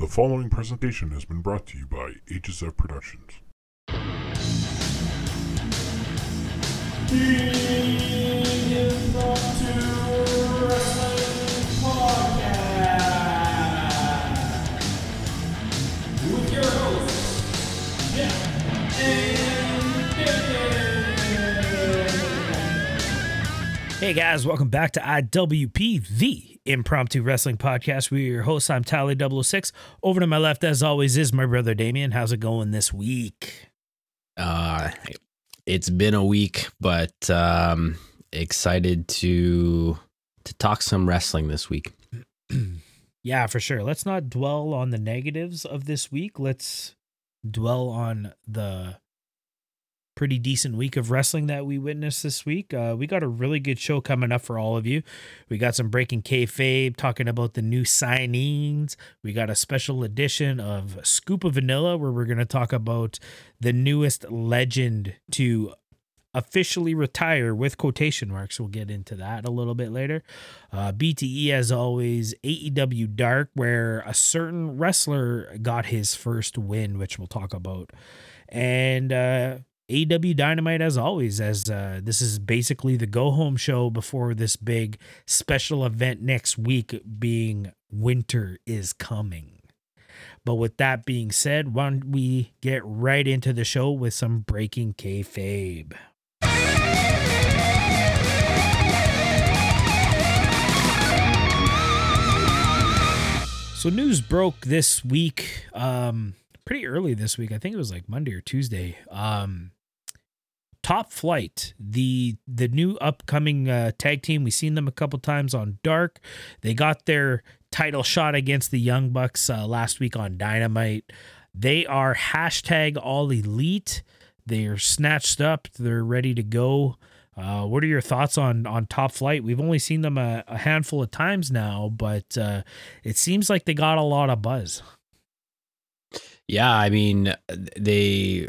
The following presentation has been brought to you by HSF Productions. Hey guys, welcome back to IWP, the impromptu wrestling podcast. We're your hosts. I'm Tally 006. Over to my left, as always, is my brother Damien. How's it going this week? Uh, it's been a week, but um, excited to to talk some wrestling this week. Yeah, for sure. Let's not dwell on the negatives of this week. Let's dwell on the pretty decent week of wrestling that we witnessed this week. Uh, we got a really good show coming up for all of you. We got some breaking kayfabe talking about the new signings. We got a special edition of Scoop of Vanilla where we're going to talk about the newest legend to officially retire with quotation marks. We'll get into that a little bit later. Uh, BTE, as always, AEW Dark, where a certain wrestler got his first win, which we'll talk about. And uh, AEW Dynamite, as always, as uh, this is basically the go home show before this big special event next week, being Winter is Coming. But with that being said, why don't we get right into the show with some breaking kayfabe? So news broke this week, um, pretty early this week. I think it was like Monday or Tuesday. Um, Top Flight, the the new upcoming uh, tag team. We've seen them a couple times on Dark. They got their title shot against the Young Bucks uh, last week on Dynamite. They are hashtag All Elite. They are snatched up. They're ready to go. Uh, what are your thoughts on on Top Flight? We've only seen them a, a handful of times now, but uh, it seems like they got a lot of buzz. Yeah, I mean, they.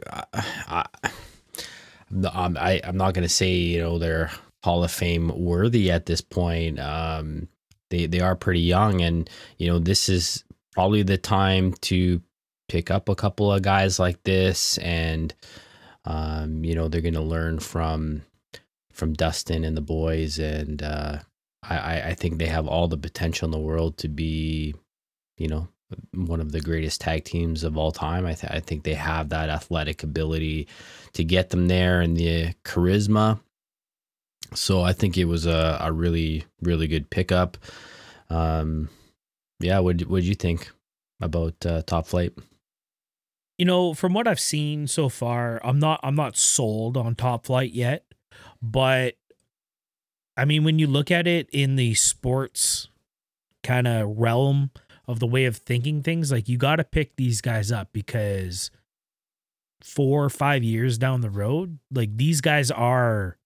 Uh, I'm, I, I'm not going to say you know they're Hall of Fame worthy at this point. Um, they they are pretty young, and you know this is probably the time to pick up a couple of guys like this, and um, you know they're going to learn from from Dustin and the boys, and uh, I, I think they have all the potential in the world to be, you know, one of the greatest tag teams of all time. I, th- I think they have that athletic ability to get them there and the charisma. So I think it was a, a really, really good pickup. Um, yeah, what what you think about uh, Top Flight? You know, from what I've seen so far, I'm not I'm not sold on Top Flight yet, but I mean, when you look at it in the sports kind of realm of the way of thinking things, like you got to pick these guys up because four or five years down the road, like these guys are,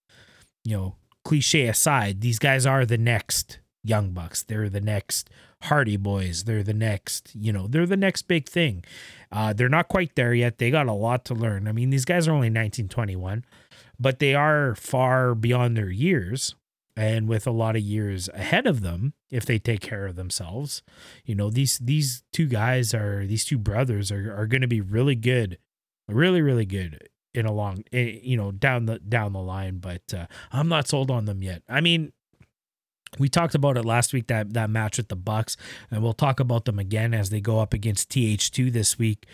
you know, cliche aside, these guys are the next Young Bucks. They're the next Hardy Boys. They're the next, you know, they're the next big thing. Uh, they're not quite there yet. They got a lot to learn. I mean, these guys are only 1921, but they are far beyond their years and with a lot of years ahead of them if they take care of themselves. You know, these these two guys are these two brothers are are going to be really good. Really really good in a long eh, you know, down the down the line, but uh, I'm not sold on them yet. I mean, we talked about it last week that that match with the Bucks, and we'll talk about them again as they go up against TH2 this week.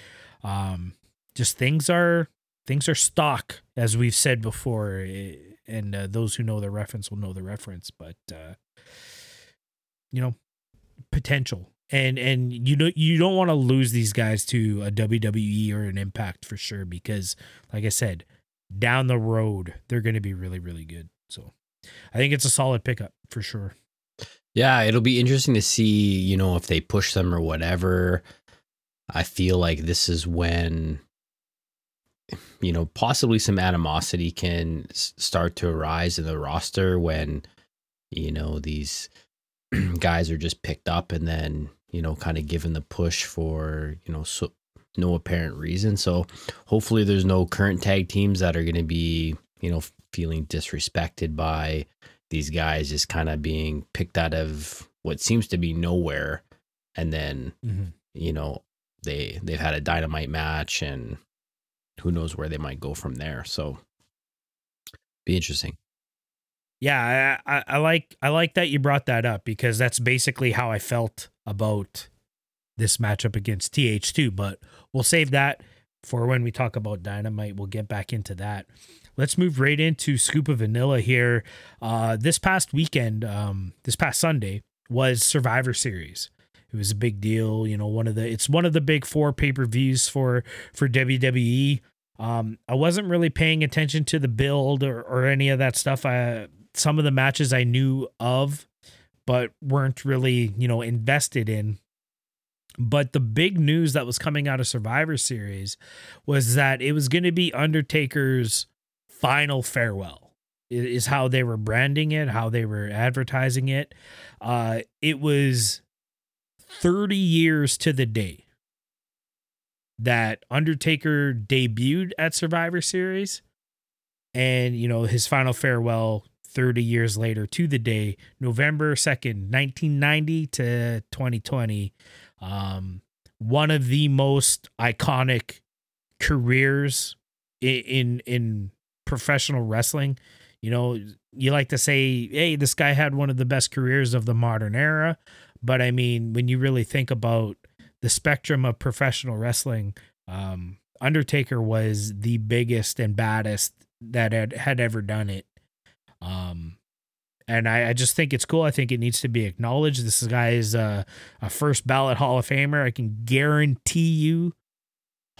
Um, just things are things are stock, as we've said before, eh, and uh, those who know the reference will know the reference. But uh, you know, potential, and and you know you don't want to lose these guys to a WWE or an Impact for sure, because like I said, down the road they're going to be really really good. So. I think it's a solid pickup for sure. Yeah, it'll be interesting to see, you know, if they push them or whatever. I feel like this is when, you know, possibly some animosity can start to arise in the roster when, you know, these guys are just picked up and then, you know, kind of given the push for, you know, so no apparent reason. So hopefully there's no current tag teams that are going to be, you know, feeling disrespected by these guys just kind of being picked out of what seems to be nowhere and then Mm-hmm. you know, they they've had a dynamite match and who knows where they might go from there. So be interesting. Yeah, I, I, I like I like that you brought that up because that's basically how I felt about this matchup against TH2. But we'll save that for when we talk about Dynamite. We'll get back into that. Let's move right into Scoop of Vanilla here. Uh, this past weekend, um, this past Sunday was Survivor Series. It was a big deal, you know. One of the it's one of the big four pay per views for for WWE. Um, I wasn't really paying attention to the build or, or any of that stuff. I some of the matches I knew of, but weren't really, you know, invested in. But the big news that was coming out of Survivor Series was that it was going to be Undertaker's final farewell, is how they were branding it, how they were advertising it. Uh, it was 30 years to the day that Undertaker debuted at Survivor Series and you know his final farewell 30 years later to the day november 2nd 1990 to 2020 um one of the most iconic careers i- in in professional wrestling you know you like to say hey this guy had one of the best careers of the modern era but i mean when you really think about the spectrum of professional wrestling um undertaker was the biggest and baddest that had, had ever done it. Um, and I, I just think it's cool. I think it needs to be acknowledged. This guy is a, a first ballot Hall of Famer. I can guarantee you,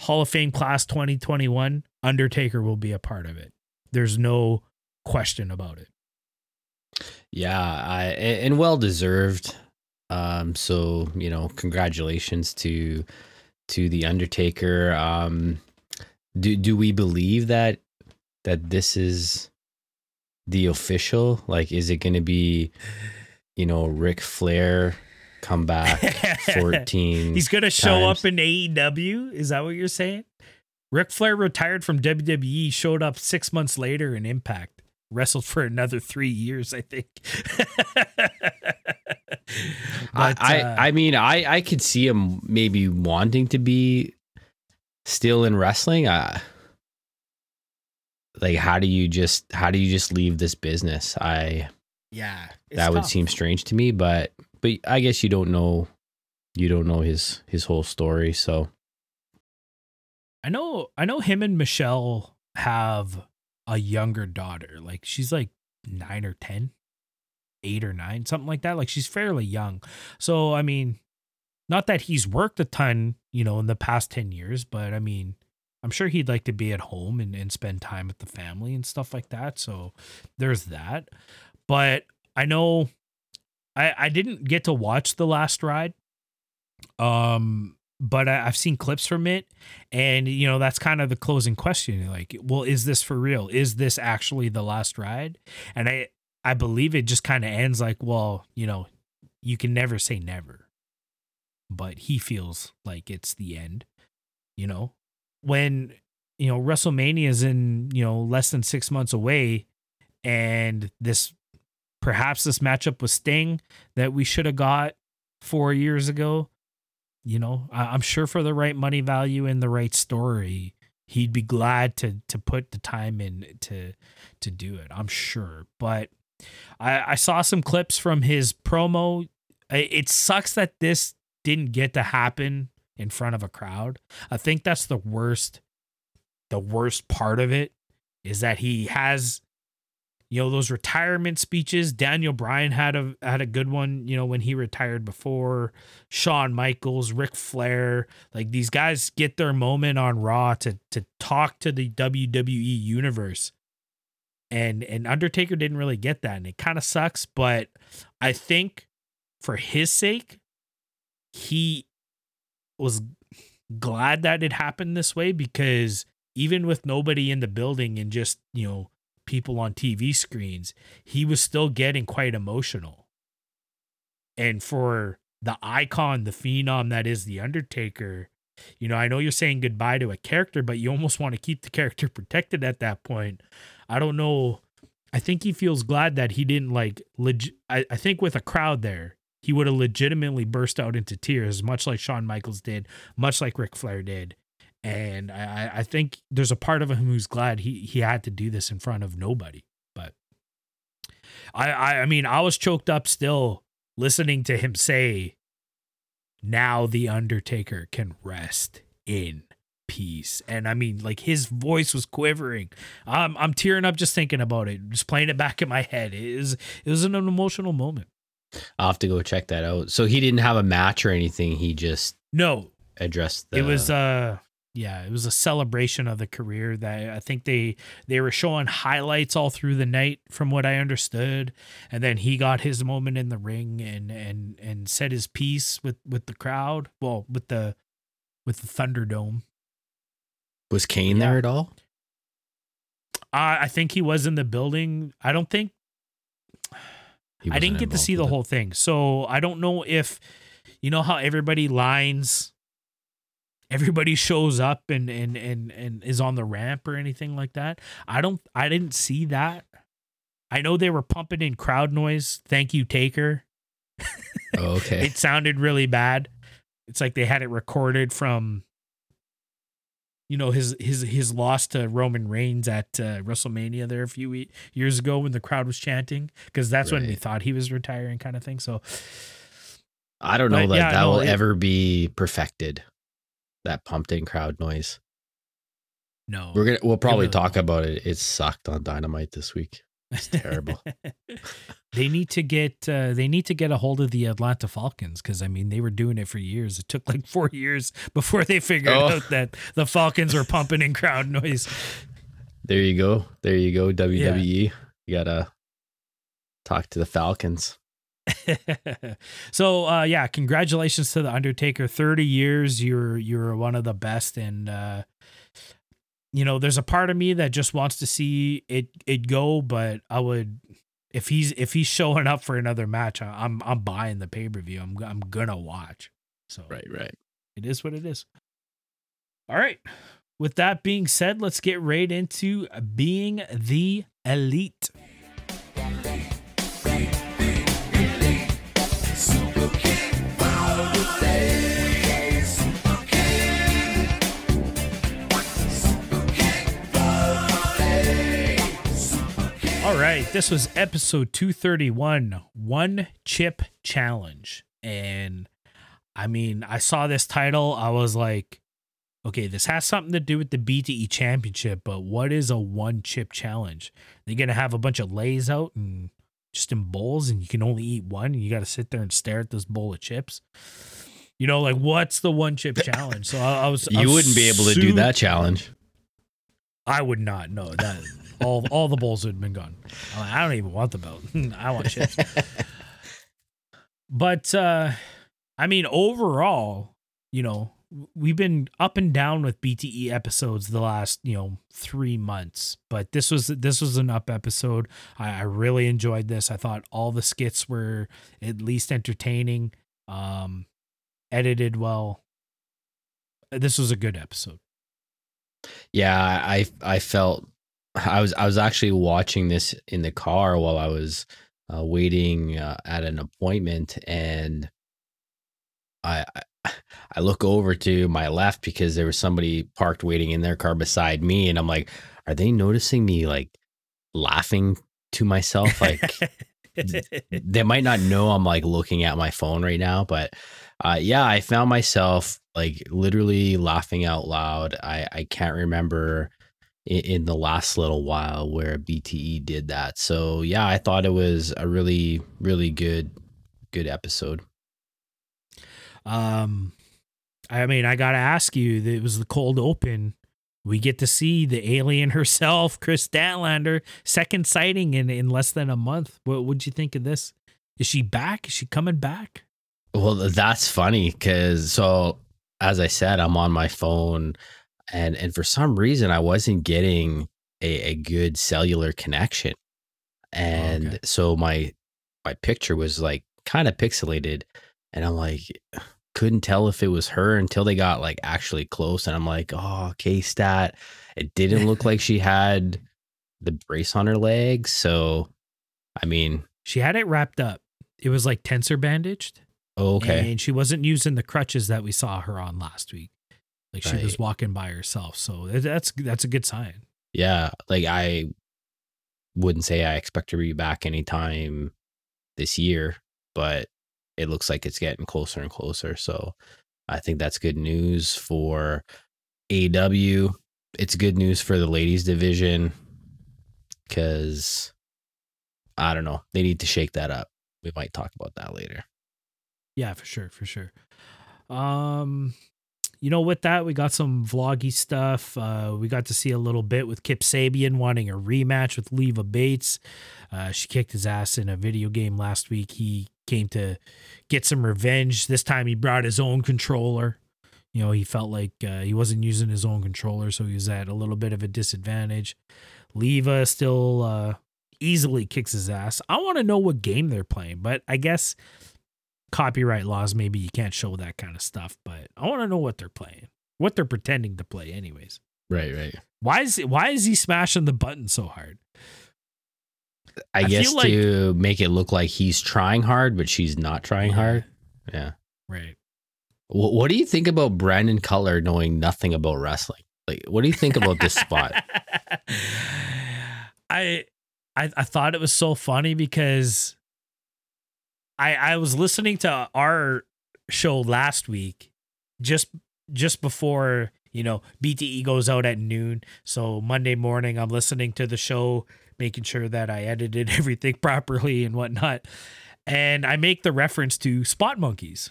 Hall of Fame class 2021, Undertaker will be a part of it. There's no question about it. Yeah, I and well deserved. Um, so you know, congratulations to to the Undertaker. Um, do do we believe that that this is the official? Like, is it going to be, you know, Ric Flair come back fourteen? He's gonna show times. up in AEW. Is that what you're saying? Ric Flair retired from WWE, showed up six months later in Impact, wrestled for another three years, I think. I, But, I, uh, I mean, I, I could see him maybe wanting to be still in wrestling. I, like, how do you just, how do you just leave this business? I, yeah, that would seem strange to me, but, but I guess you don't know, you don't know his, his whole story. So I know. I know him and Michelle have a younger daughter. Like she's like nine or ten, eight or nine, something like that. Like she's fairly young. So I mean, not that he's worked a ton, you know, in the past ten years, but I mean, I'm sure he'd like to be at home and, and spend time with the family and stuff like that. So there's that. But I know I I didn't get to watch the last ride. Um but I, I've seen clips from it, and you know that's kind of the closing question. Like, well, is this for real? Is this actually the last ride? And I I believe it just kind of ends like, well, you know, you can never say never, but he feels like it's the end. You know, when you know WrestleMania is in you know less than six months away, and this perhaps this matchup with Sting that we should have got four years ago you know I- i'm sure for the right money value and the right story he'd be glad to to put the time in to to do it i'm sure. But i i saw some clips from his promo. It sucks that this didn't get to happen in front of a crowd. I think that's the worst the worst part of it is that he has you know those retirement speeches. Daniel bryan had a had a good one you know when he retired before. Shawn Michaels, Ric Flair, like these guys get their moment on Raw to to talk to the WWE universe. And and Undertaker didn't really get that and it kind of sucks, but I think for his sake he was glad that it happened this way because even with nobody in the building and just, you know, people on TV screens, he was still getting quite emotional. And for the icon, the phenom that is the Undertaker, you know, I know you're saying goodbye to a character, but you almost want to keep the character protected at that point. I don't know. I think he feels glad that he didn't like legit. I, I think with a crowd there, he would have legitimately burst out into tears, much like Shawn Michaels did, much like Ric Flair did. And I, I think there's a part of him who's glad he he had to do this in front of nobody. But I, I, I mean, I was choked up still listening to him say, "Now the Undertaker can rest in peace." And I mean, like his voice was quivering. I'm I'm tearing up just thinking about it, just playing it back in my head. It was it was an emotional moment. I'll have to go check that out. So he didn't have a match or anything. He just No, addressed the. it was uh yeah, it was a celebration of the career that I think they they were showing highlights all through the night from what I understood. And then he got his moment in the ring and and and said his piece with with the crowd, well, with the with the Thunderdome. was Kane yeah. there at all? I I think he was in the building. I don't think I didn't get to see the it. whole thing. So I don't know if you know how everybody lines everybody shows up and and and and is on the ramp or anything like that. I don't I didn't see that. I know they were pumping in crowd noise. Thank you Taker. Oh, okay. It sounded really bad. It's like they had it recorded from you know his his his loss to Roman Reigns at uh, WrestleMania there a few we- years ago when the crowd was chanting because that's when we thought he was retiring kind of thing. So I don't know But that yeah, that no, will it- ever be perfected. That pumped in crowd noise. no, We're gonna we'll probably talk about it. It sucked on Dynamite this week. It's terrible. they need to get uh, they need to get a hold of the Atlanta Falcons because I mean they were doing it for years. It took like four years before they figured Oh. out that the Falcons were pumping in crowd noise. There you go. There you go. WWE. You gotta talk to the Falcons. so uh, yeah, congratulations to the Undertaker. Thirty years, you're you're one of the best, and uh, you know there's a part of me that just wants to see it it go, but I would. If he's if he's showing up for another match, I- I'm I'm buying the pay per view. I'm I'm gonna watch. So right, right. it is what it is. All right. With that being said, let's get right into being the elite. Right, this was episode 231, One Chip Challenge. And I mean, I saw this title, I was like, okay, this has something to do with the BTE championship, but what is a one chip challenge? They're going to have a bunch of lays out and just in bowls, and you can only eat one, and you got to sit there and stare at this bowl of chips. You know, like what's the one chip challenge? So I, I was. I You was wouldn't be able to do that challenge. I would not. No, that all all the bowls had been gone. Like, I don't even want the belt. I want chips. But uh I mean, overall, you know, we've been up and down with BTE episodes the last, you know, three months. But this was this was an up episode. I, I really enjoyed this. I thought all the skits were at least entertaining, um, edited well. This was a good episode. Yeah, I I felt I was I was actually watching this in the car while I was uh, waiting uh, at an appointment, and I, I I look over to my left because there was somebody parked waiting in their car beside me, and I'm like, are they noticing me like laughing to myself? Like they might not know I'm like looking at my phone right now, but uh, yeah, I found myself like literally laughing out loud. I I can't remember in, the last little while where BTE did that. So yeah, I thought it was a really really good good episode. Um, I mean, I gotta ask you. It was the cold open. We get to see the alien herself, Kris Statlander, second sighting in in less than a month. What would you think of this? Is she back? Is she coming back? Well, that's funny because so as I said, I'm on my phone, and and for some reason I wasn't getting a, a good cellular connection, oh, and okay. so my my picture was like kind of pixelated, and I'm like couldn't tell if it was her until they got like actually close, and I'm like, oh, K stat. It didn't look like she had the brace on her leg, so I mean, She had it wrapped up. it was like tensor bandaged. Oh, okay. And she wasn't using the crutches that we saw her on last week. Like she was walking by herself. So that's that's a good sign. Yeah, like I wouldn't say I expect her to be back anytime this year, but it looks like it's getting closer and closer. So I think that's good news for AW. It's good news for the ladies division because I don't know. They need to shake that up. We might talk about that later. Yeah, for sure, for sure. Um, you know, with that, we got some vloggy stuff. Uh, we got to see a little bit with Kip Sabian wanting a rematch with Leva Bates. Uh, she kicked his ass in a video game last week. He came to get some revenge. This time, he brought his own controller. You know, he felt like uh, he wasn't using his own controller, so he was at a little bit of a disadvantage. Leva still uh, easily kicks his ass. I want to know what game they're playing, but I guess copyright laws maybe you can't show that kind of stuff but i want to know what they're playing what they're pretending to play anyways Right, right. why is why is he smashing the button so hard I, I guess like- to make it look like he's trying hard, but she's not trying hard. Yeah. right What, what do you think about Brandon Cutler knowing nothing about wrestling? Like, what do you think about this spot? I, I I thought it was so funny because I I was listening to our show last week just just before you know BTE goes out at noon. So Monday morning I'm listening to the show, making sure that I edited everything properly and whatnot. And I make the reference to spot monkeys.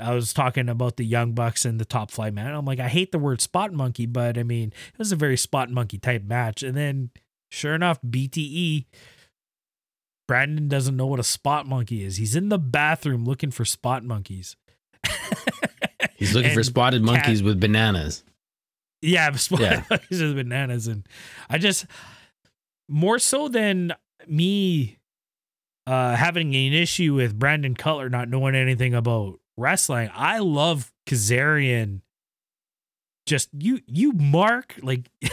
I was talking about the Young Bucks and the Top Flight Man. I'm like, I hate the word spot monkey, but I mean, it was a very spot monkey type match. And then, sure enough, BTE, Brandon doesn't know what a spot monkey is. He's in the bathroom looking for spot monkeys. He's looking for spotted cat- monkeys with bananas. Yeah, spot Yeah. monkeys with bananas, and I just more so than me uh having an issue with Brandon Cutler not knowing anything about wrestling. I love Kazarian. Just you, you mark like.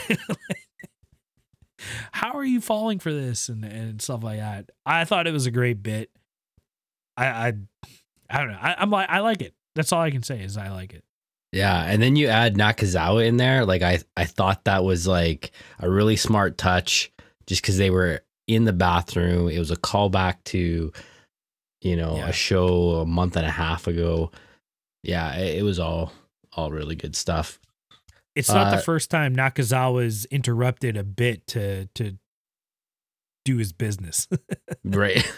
How are you falling for this and, and stuff like that? I thought it was a great bit. I I, I don't know. I, I'm like I like it. That's all I can say is I like it. Yeah, and then you add Nakazawa in there. Like I, I thought that was like a really smart touch, just because they were in the bathroom. It was a callback to, you know, Yeah. a show a month and a half ago. Yeah, it, it was all, all really good stuff. It's not Uh, the first time Nakazawa's interrupted a bit to to do his business. right.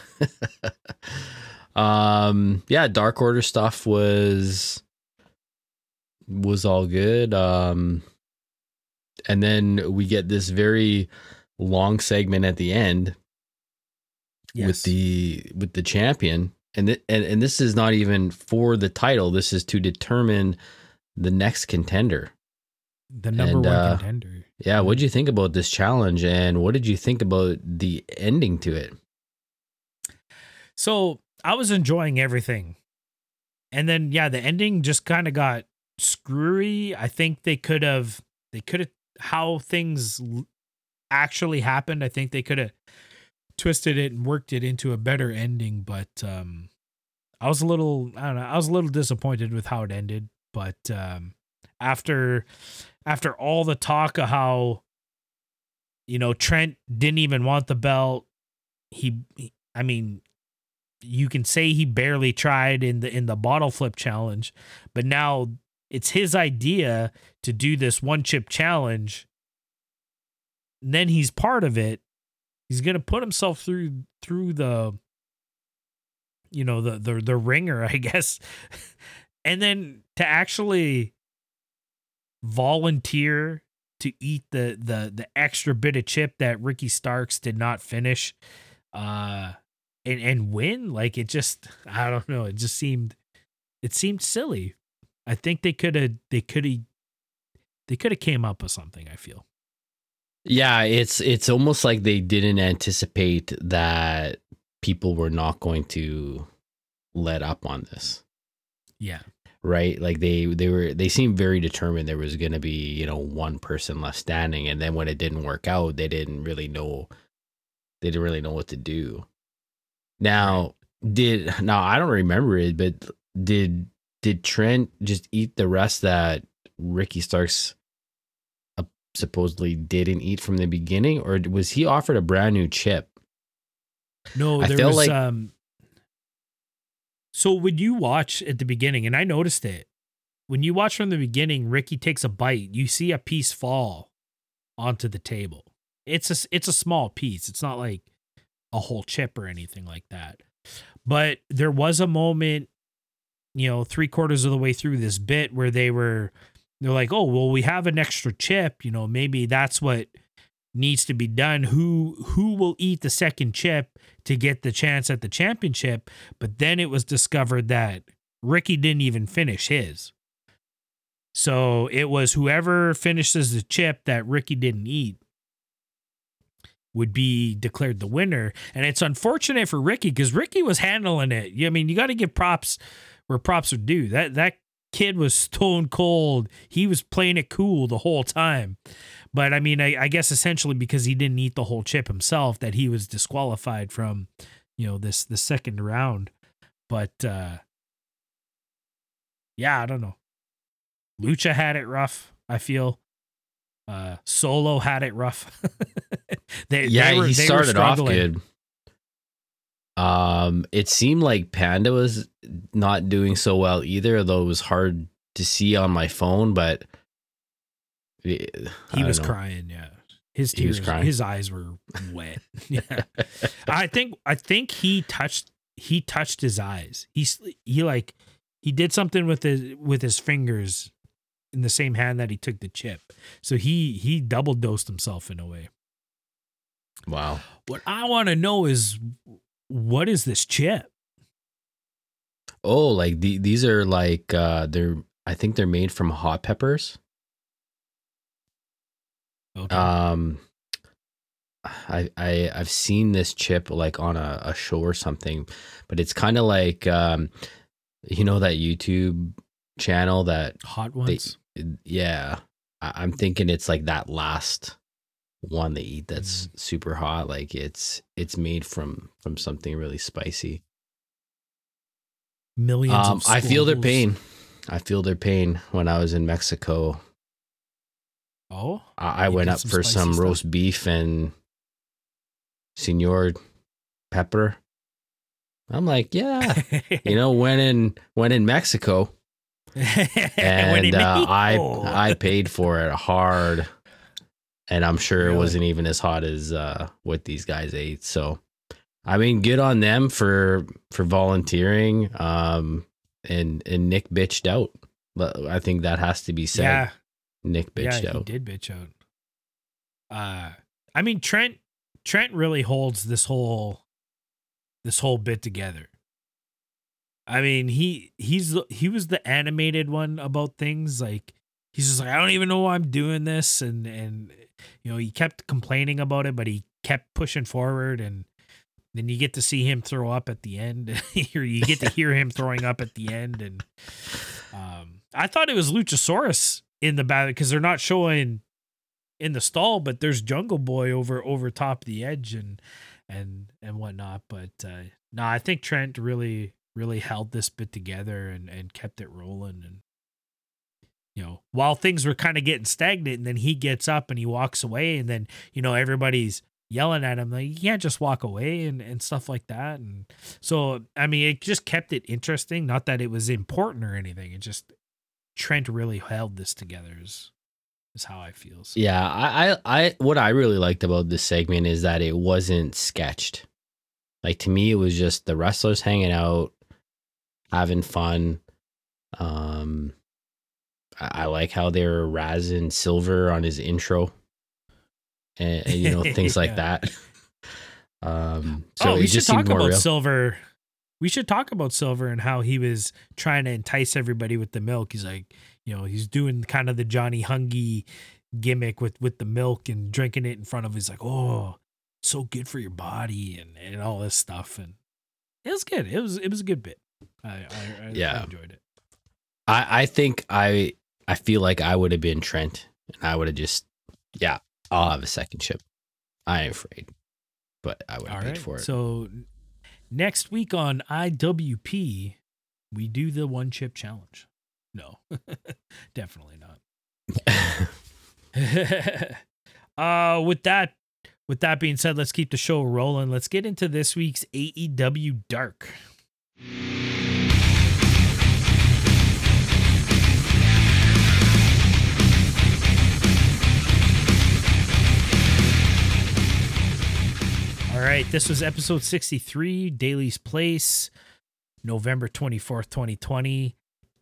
Um yeah dark order stuff was was all good. Um and then we get this very long segment at the end with the with the champion. And, th- and and this is not even for the title. This is to determine the next contender the number and, one uh, contender. yeah what did you think about this challenge and what did you think about the ending to it So I was enjoying everything. And then yeah, the ending just kind of got screwy. I think they could have they could have how things actually happened. I think they could have twisted it and worked it into a better ending, but um I was a little I don't know, I was a little disappointed with how it ended, but um after after all the talk of how you know Trent didn't even want the belt, he, I mean you can say he barely tried in the in the bottle flip challenge, but now it's his idea to do this one chip challenge. And then he's part of it. He's gonna put himself through through the you know the the the ringer, I guess. and then to actually volunteer to eat the the the extra bit of chip that Ricky Starks did not finish. Uh and and win? Like it just i don't know. It just seemed it seemed silly. I think they could have they could have they could have came up with something i feel. Yeah, it's it's almost like they didn't anticipate that people were not going to let up on this, yeah right? Like they they were they seemed very determined there was going to be, you know, one person left standing and then when it didn't work out, they didn't really know they didn't really know what to do. Now, did now I don't remember it, but did did Trent just eat the rest that Ricky Starks uh, supposedly didn't eat from the beginning, or was he offered a brand new chip? No, I there was like- um So when you watch at the beginning, and I noticed it, when you watch from the beginning, Ricky takes a bite, you see a piece fall onto the table. It's a it's a small piece. It's not like a whole chip or anything like that. But there was a moment, you know, three quarters of the way through this bit where they were they're like, oh well, we have an extra chip. You know, maybe that's what needs to be done. Who who will eat the second chip to get the chance at the championship? But then it was discovered that Ricky didn't even finish his. So it was whoever finishes the chip that Ricky didn't eat would be declared the winner. And it's unfortunate for Ricky because Ricky was handling it. I mean, you got to give props where props are due. That that kid was stone cold. He was playing it cool the whole time. But I mean, I, I guess essentially because he didn't eat the whole chip himself, that he was disqualified from, you know, this the second round. But uh yeah, I don't know. Lucha had it rough. I feel. Uh Solo had it rough. they, yeah, they were, he started off good. Um, it seemed like Panda was not doing so well either, although it was hard to see on my phone. But eh, I He was know. crying. Yeah, his He tears, his eyes were wet. yeah, I think I think he touched he touched his eyes. He's he like he did something with his with his fingers in the same hand that he took the chip. So he he double dosed himself in a way. Wow. What I want to know is what is this chip? Oh, like the, these are like uh they're I think they're made from hot peppers. Okay. Um I I I've seen this chip like on a, a show or something, but it's kind of like um you know that YouTube channel that Hot they ones. yeah. I, I'm thinking it's like that last one they eat that's Mm. super hot. Like it's it's made from from something really spicy. Millions. Um, I feel their pain. I feel their pain when I was in Mexico. Oh, I, I went up some for some stuff? roast beef and senor pepper. I'm like, yeah, you know, when in when in Mexico, and uh, I I paid for it hard, and I'm sure it wasn't even as hot as uh, what these guys ate. So, I mean, good on them for for volunteering. Um, and and Nick bitched out. But I think that has to be said. yeah, Nick bitched yeah, he out. did bitch out. Uh, I mean Trent. Trent really holds this whole, this whole bit together. I mean he he's he was the animated one about things like he's just like I don't even know why I'm doing this and and you know he kept complaining about it but he kept pushing forward and then you get to see him throw up at the end. You get to hear him throwing up at the end and um I thought it was Luchasaurus in the battle because they're not showing in the stall but there's Jungle Boy over over top the edge and and and whatnot but uh no I think Trent really really held this bit together and and kept it rolling and you know while things were kind of getting stagnant and then he gets up and he walks away and then you know everybody's yelling at him like you can't just walk away and and stuff like that and so i mean it just kept it interesting not that it was important or anything it just trent really held this together is is how i feel so, Yeah, I, I, I, what I really liked about this segment is that it wasn't sketched. Like to me, it was just the wrestlers hanging out, having fun. Um, I, I like how they were razzing Silver on his intro, and, and, you know things like that. Um, so oh we should talk about real. silver. We should talk about silver and how he was trying to entice everybody with the milk. He's like you know he's doing kind of the johnny hungy gimmick with with the milk and drinking it in front of he's like oh so good for your body and and all this stuff. And it was good. It was it was a good bit. I i, I, Yeah. I enjoyed it. I, I think I, I feel like I would have been Trent, and I would have just, yeah, I'll have a second chip. I ain't afraid, but I would have paid right for it. so Next week on IWP, we do the one chip challenge. No, definitely not. uh, with that, with that being said, let's keep the show rolling. Let's get into this week's AEW Dark. Right, this was episode 63, Daily's Place, November 24th, 2020.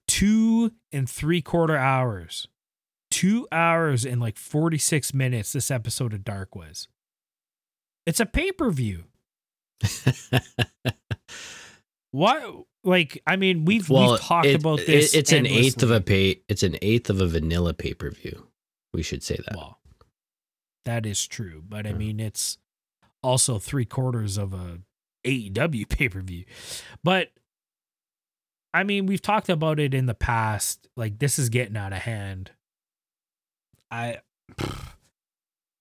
Two and three quarter hours. Two hours and like 46 minutes this episode of Dark was. It's a pay per view. What? Like, I mean, we've well, we've talked it- about it- this. it's an eighth of a pay. It's an eighth of a vanilla pay per view. We should say that. Well, that is true, but I uh-huh. mean, it's also three quarters of a AEW pay per view. But I mean, we've talked about it in the past. Like, this is getting out of hand. I.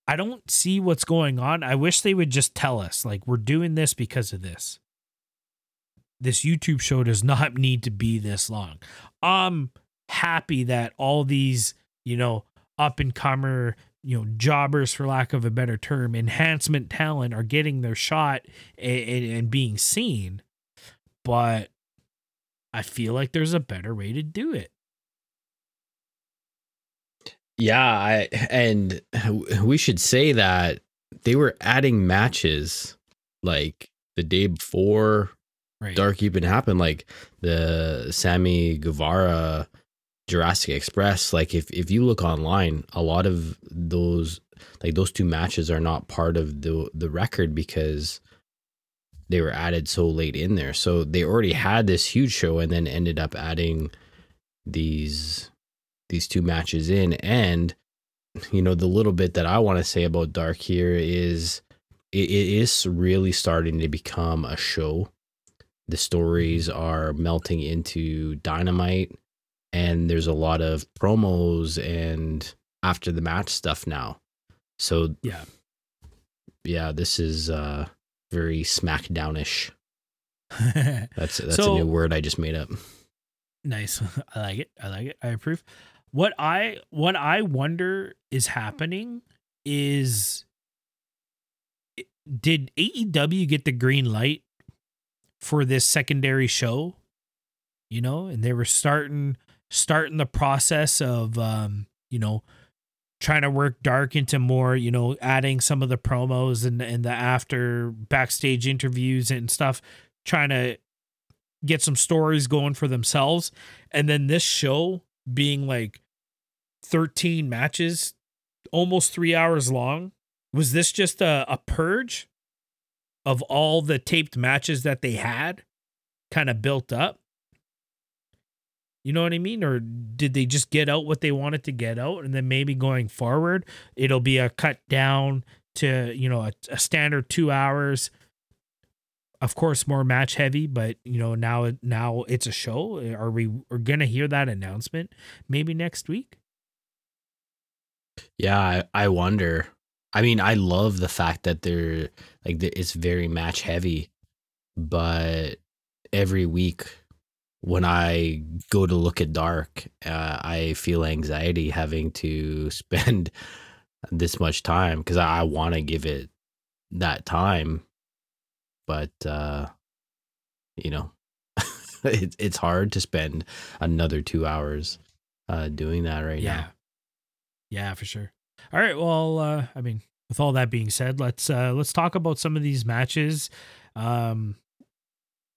I don't see what's going on. I wish they would just tell us, like, we're doing this because of this. This YouTube show does not need to be this long. I'm happy that all these, you know, up and comer, you know, jobbers, for lack of a better term, enhancement talent are getting their shot and, and, and being seen. But I feel like there's a better way to do it. Yeah, I and we should say that they were adding matches like the day before Right. Dark even happened, like the Sammy Guevara Jurassic Express. Like if if you look online, a lot of those like those two matches are not part of the the record because they were added so late in there. So they already had this huge show and then ended up adding these these two matches in and you know the little bit that I want to say about Dark here is it, it is really starting to become a show. The stories are melting into dynamite and there's a lot of promos and after the match stuff now. So Yeah. yeah, this is uh very smackdownish. That's that's So- a new word I just made up. Nice. I like it. I like it. I approve. What I what I wonder is happening is did AEW get the green light for this secondary show? You know, and they were starting starting the process of um, you know, trying to work dark into more, you know, adding some of the promos and and the after backstage interviews and stuff, trying to get some stories going for themselves. And then this show being like 13 matches, almost three hours long. Was this just a, a purge of all the taped matches that they had kind of built up? You know what I mean? Or did they just get out what they wanted to get out? And then maybe going forward, it'll be a cut down to, you know, a, a standard two hours of course more match heavy but you know now now it's a show are we are gonna hear that announcement maybe next week Yeah, I, I wonder. I mean, I love the fact that they're like it's very match heavy, but every week when I go to look at Dark, uh, I feel anxiety having to spend this much time because I, I want to give it that time, but uh, you know, it, it's hard to spend another two hours uh, doing that right yeah now. yeah. For sure. All right well uh i mean with all that being said let's uh let's talk about some of these matches. Um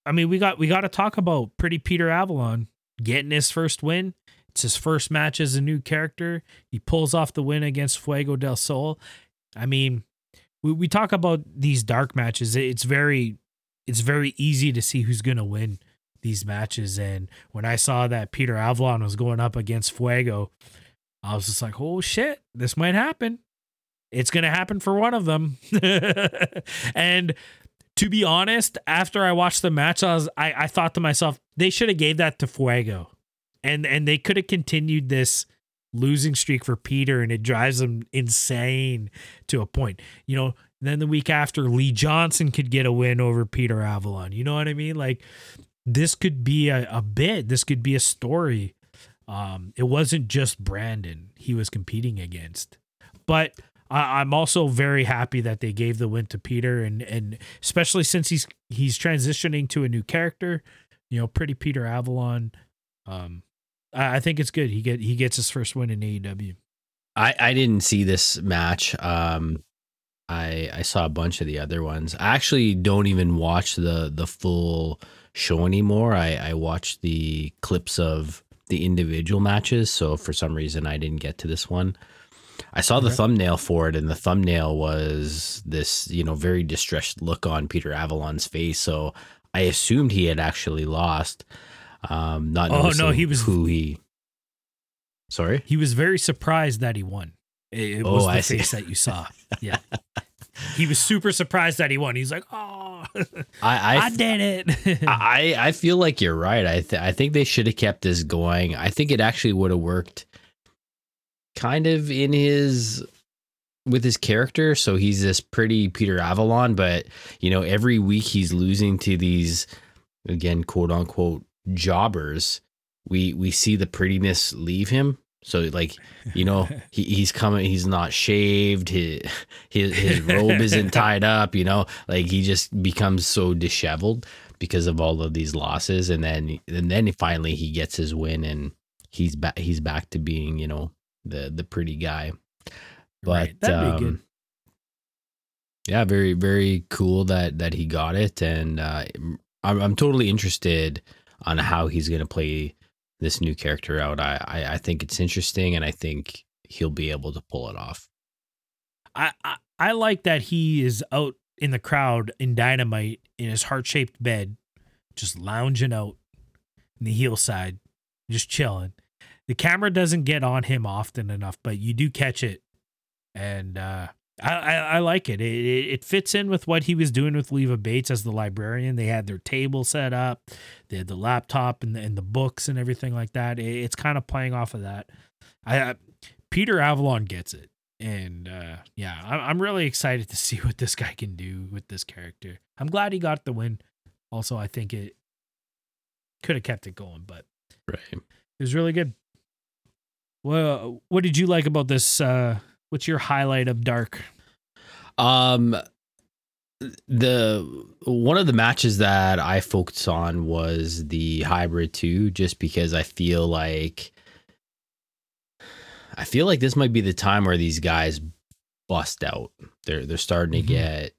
i mean we got we got to talk about pretty peter avalon getting his first win. It's his first match as a new character. He pulls off the win against fuego del sol. I mean we, we talk about these dark matches. It's very it's very easy to see who's gonna win these matches. And when i saw that peter avalon was going up against fuego I was just like, oh shit, this might happen. It's to happen for one of them. and to be honest, after I watched the match, I was I, I thought to myself, they should have gave that to Fuego. And and they could have continued this losing streak for Peter and it drives him insane to a point. You know, then the week after Lee Johnson could get a win over Peter Avalon. You know what I mean? Like this could be a, a bit, this could be a story. Um, it wasn't just Brandon he was competing against. But I, I'm also very happy that they gave the win to Peter and and especially since he's he's transitioning to a new character, you know, pretty Peter Avalon. Um I, I think it's good. He get he gets his first win in AEW. I I didn't see this match. Um, I I saw a bunch of the other ones. I actually don't even watch the the full show anymore. I I watch the clips of the individual matches. So for some reason, I didn't get to this one. I saw the Okay. thumbnail for it, and the thumbnail was this, you know, very distressed look on Peter Avalon's face. So I assumed he had actually lost. Um, not Oh, no, he was- who he. Sorry. He was very surprised that he won. It, it Oh, was the I see. face that you saw. Yeah. he was super surprised that he won. He's like, "Oh, I I, did it." I I feel like you're right. I th- I think they should have kept this going. I think it actually would have worked kind of in his with his character. So he's this pretty Peter Avalon, but you know, every week he's losing to these again, quote unquote jobbers. We we see the prettiness leave him. So like, you know, he, he's coming, he's not shaved, his his his robe isn't tied up, you know, like he just becomes so disheveled because of all of these losses and then and then finally he gets his win and he's back he's back to being you know the the pretty guy. But Right, that'd be good. um, yeah very very cool that that he got it. And uh i'm, I'm totally interested on how he's going to play this new character out. I, I i think it's interesting and i think he'll be able to pull it off. I, I I like that he is out in the crowd in Dynamite in his heart shaped bed, just lounging out in the heel side, just chilling. The camera doesn't get on him often enough, but you do catch it, and uh, I, I I like it. It it it fits in with what he was doing with Leva Bates as the librarian. They had their table set up, they had the laptop and the, and the books and everything like that. It, it's kind of playing off of that. I, I Peter Avalon gets it and uh, yeah, I'm, I'm really excited to see what this guy can do with this character. I'm glad he got the win. Also, I think it could have kept it going, but right it was really good. Well, what did you like about this? Uh, what's your highlight of Dark? Um, the one of the matches that I focused on was the hybrid two, just because I feel like I feel like this might be the time where these guys bust out. They're they're starting Mhm. to get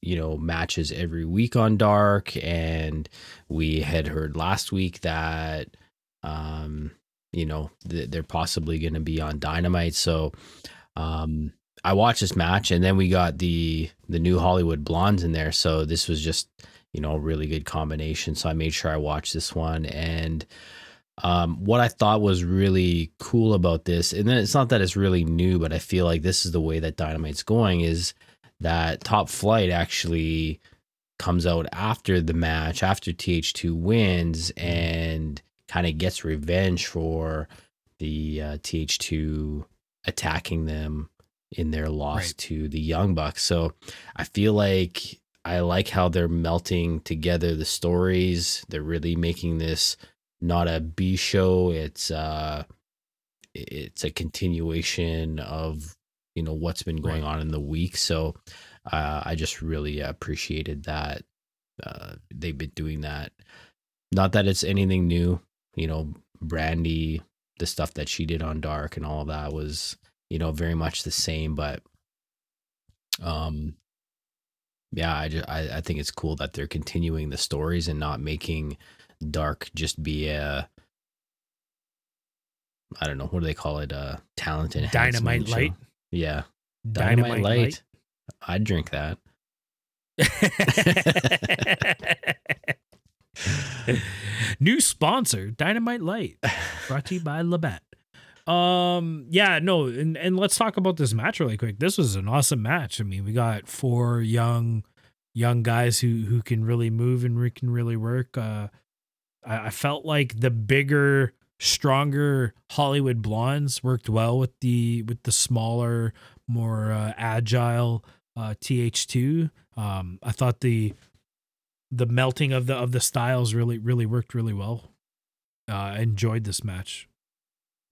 you know matches every week on Dark, and we had heard last week that um you know th- they're possibly going to be on Dynamite. So um I watched this match, and then we got the the new Hollywood Blondes in there. So this was just you know a really good combination. So I made sure I watched this one, and um, what I thought was really cool about this, and then it's not that it's really new, but I feel like this is the way that Dynamite's going, is that Top Flight actually comes out after the match, after TH2 wins, and kind of gets revenge for the uh, TH2 attacking them in their loss Right. to the Young Bucks. So I feel like I like how they're melting together the stories. They're really making this not a B show. It's uh it's a continuation of you know what's been going Right. on in the week. So uh, I just really appreciated that uh, they've been doing that. Not that it's anything new, you know. Brandi, the stuff that she did on Dark and all that was you know very much the same, but um yeah i just I, I think it's cool that they're continuing the stories and not making dark just be a i don't know what do they call it uh talent and Dynamite Light. yeah Dynamite, Light. i'd drink that New sponsor, Dynamite Light, brought to you by Labatt. Um, yeah, no, and, and let's talk about this match really quick. This was an awesome match. I mean, we got four young young guys who who can really move and can really work. Uh I, I felt like the bigger stronger Hollywood blondes worked well with the with the smaller, more uh, agile uh, TH2. Um, I thought the the melting of the of the styles really really worked really well. Uh, I enjoyed this match.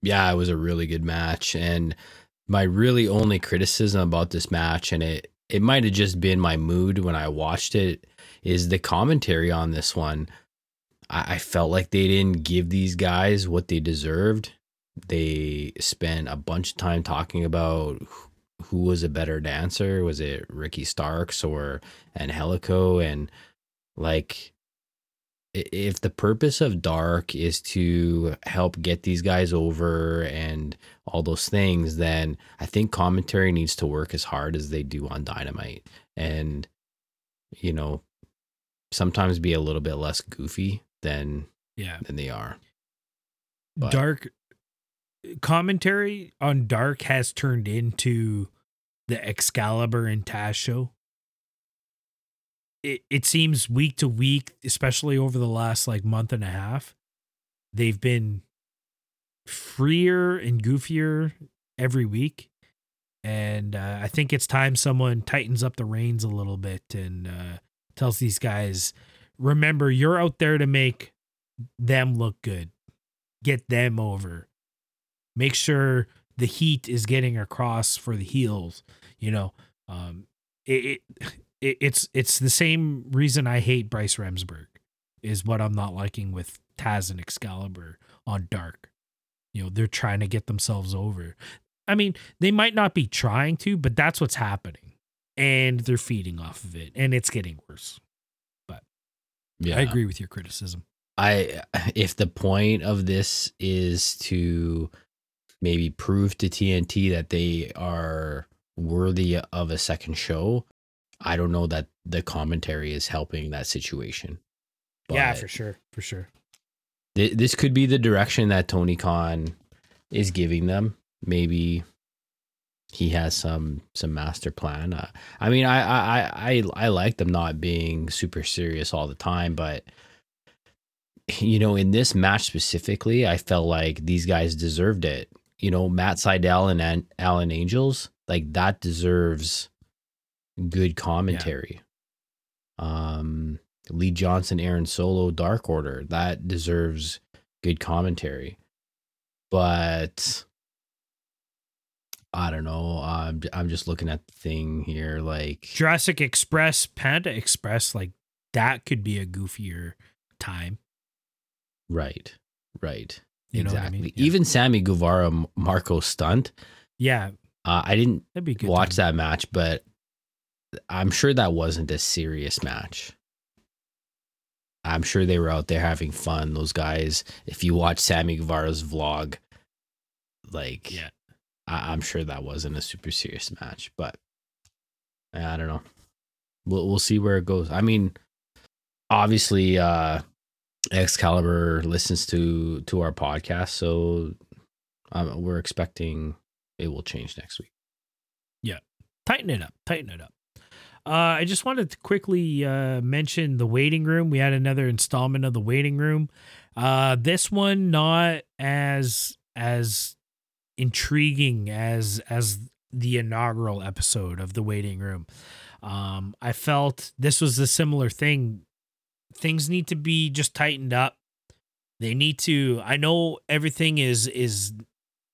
Yeah, it was a really good match. And my really only criticism about this match, and it it might have just been my mood when I watched it, is the commentary on this one. I, I felt like they didn't give these guys what they deserved. They spent a bunch of time talking about who was a better dancer. Was it Ricky Starks or Angelico? And like if the purpose of dark is to help get these guys over and all those things then i think commentary needs to work as hard as they do on dynamite. And you know sometimes be a little bit less goofy than Yeah, than they are. But- dark commentary on dark has turned into the Excalibur and Taz show. It it seems week to week, especially over the last like month and a half, they've been freer and goofier every week. And uh, I think it's time someone tightens up the reins a little bit and uh, tells these guys, remember, you're out there to make them look good, get them over, make sure the heat is getting across for the heels. You know, um, it, it, it it's it's the same reason I hate Bryce Remsburg is what I'm not liking with Taz and Excalibur on Dark. You know, they're trying to get themselves over. I mean, they might not be trying to, but that's what's happening. And they're feeding off of it, and it's getting worse. But yeah I agree with your criticism. I if the point of this is to maybe prove to TNT that they are worthy of a second show, I don't know that the commentary is helping that situation. But yeah, for sure, for sure. thi- this could be the direction that Tony Khan is giving them. Maybe he has some some master plan. Uh, I mean, I I I I I like them not being super serious all the time, but you know, in this match specifically, I felt like these guys deserved it. You know, Matt Sydal and An- Alan Angels, like that deserves good commentary. Um, Lee Johnson, Aaron Solo, Dark Order, that deserves good commentary. But I don't know. I'm I'm just looking at the thing here, like Jurassic Express, Panda Express, like that could be a goofier time. right, right, You know what I exactly. mean? Yeah. Even Sammy Guevara, Marco Stunt. Yeah, Uh, I didn't that'd be good. watch time. that match, but I'm sure that wasn't a serious match. I'm sure they were out there having fun. Those guys. If you watch Sammy Guevara's vlog, like Yeah. I, I'm sure that wasn't a super serious match, but I don't know. We'll we'll see where it goes. I mean, obviously, uh, Excalibur listens to to our podcast, so um, we're expecting it will change next week. Yeah, tighten it up. Tighten it up. Uh, I just wanted to quickly uh, mention the waiting room. We had another installment of the waiting room. Uh, this one not as as intriguing as as the inaugural episode of the waiting room. Um, I felt this was a similar thing. Things need to be just tightened up. They need to. I know everything is is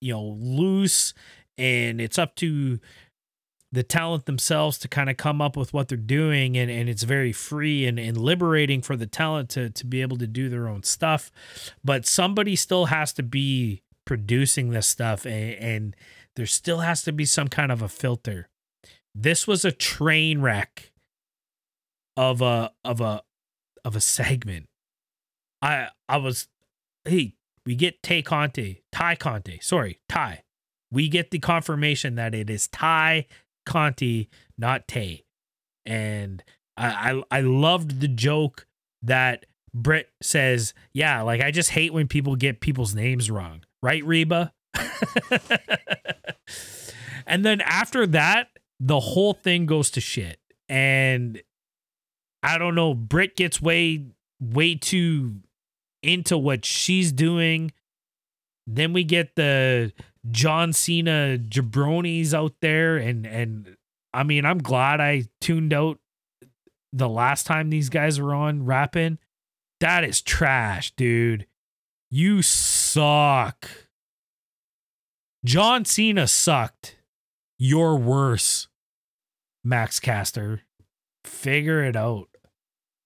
you know loose, and it's up to the talent themselves to kind of come up with what they're doing and, and it's very free and, and liberating for the talent to, to be able to do their own stuff. But somebody still has to be producing this stuff and, and there still has to be some kind of a filter. This was a train wreck of a of a of a segment. I i was hey we get tay Conti ty Conti sorry ty. We get the confirmation that it is ty Conti, not Tay. And I, I I loved the joke that Britt says, yeah, like I just hate when people get people's names wrong. Right, Reba? and then after that, the whole thing goes to shit. And I don't know, Britt gets way way too into what she's doing Then we get the John Cena jabronis out there, and and I mean, I'm glad I tuned out the last time these guys were on rapping. That is trash, dude. You suck. John Cena sucked. You're worse. Max Caster. Figure it out.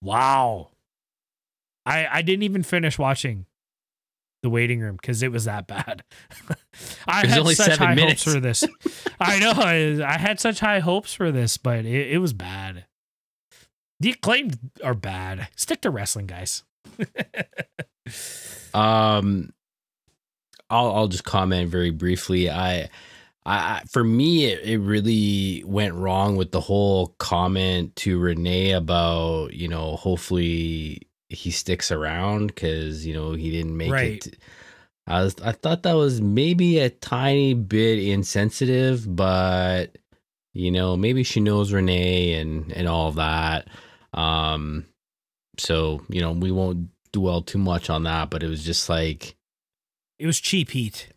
Wow. I I didn't even finish watching the waiting room because it was that bad. I had only such seven high minutes. hopes for this. I know. I, I had such high hopes for this, but it, it was bad. The acclaimed are bad. Stick to wrestling, guys. Um, I'll I'll just comment very briefly. I, I I- for me, it, it really went wrong with the whole comment to Renee about you know hopefully he sticks around because you know he didn't make Right. it. I was I thought that was maybe a tiny bit insensitive, but you know maybe she knows Renee and and all of that. Um, so you know we won't dwell too much on that, but it was just like It was cheap heat.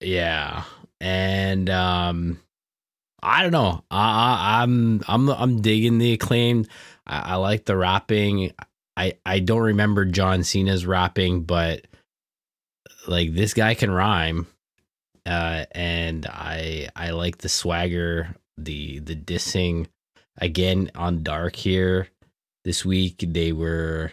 yeah, and um, I don't know. I, I I'm I'm I'm digging the acclaim. I, I like the rapping. I I don't remember John Cena's rapping, but like this guy can rhyme, uh, and I I like the swagger, the the dissing. Again on Dark here this week, they were.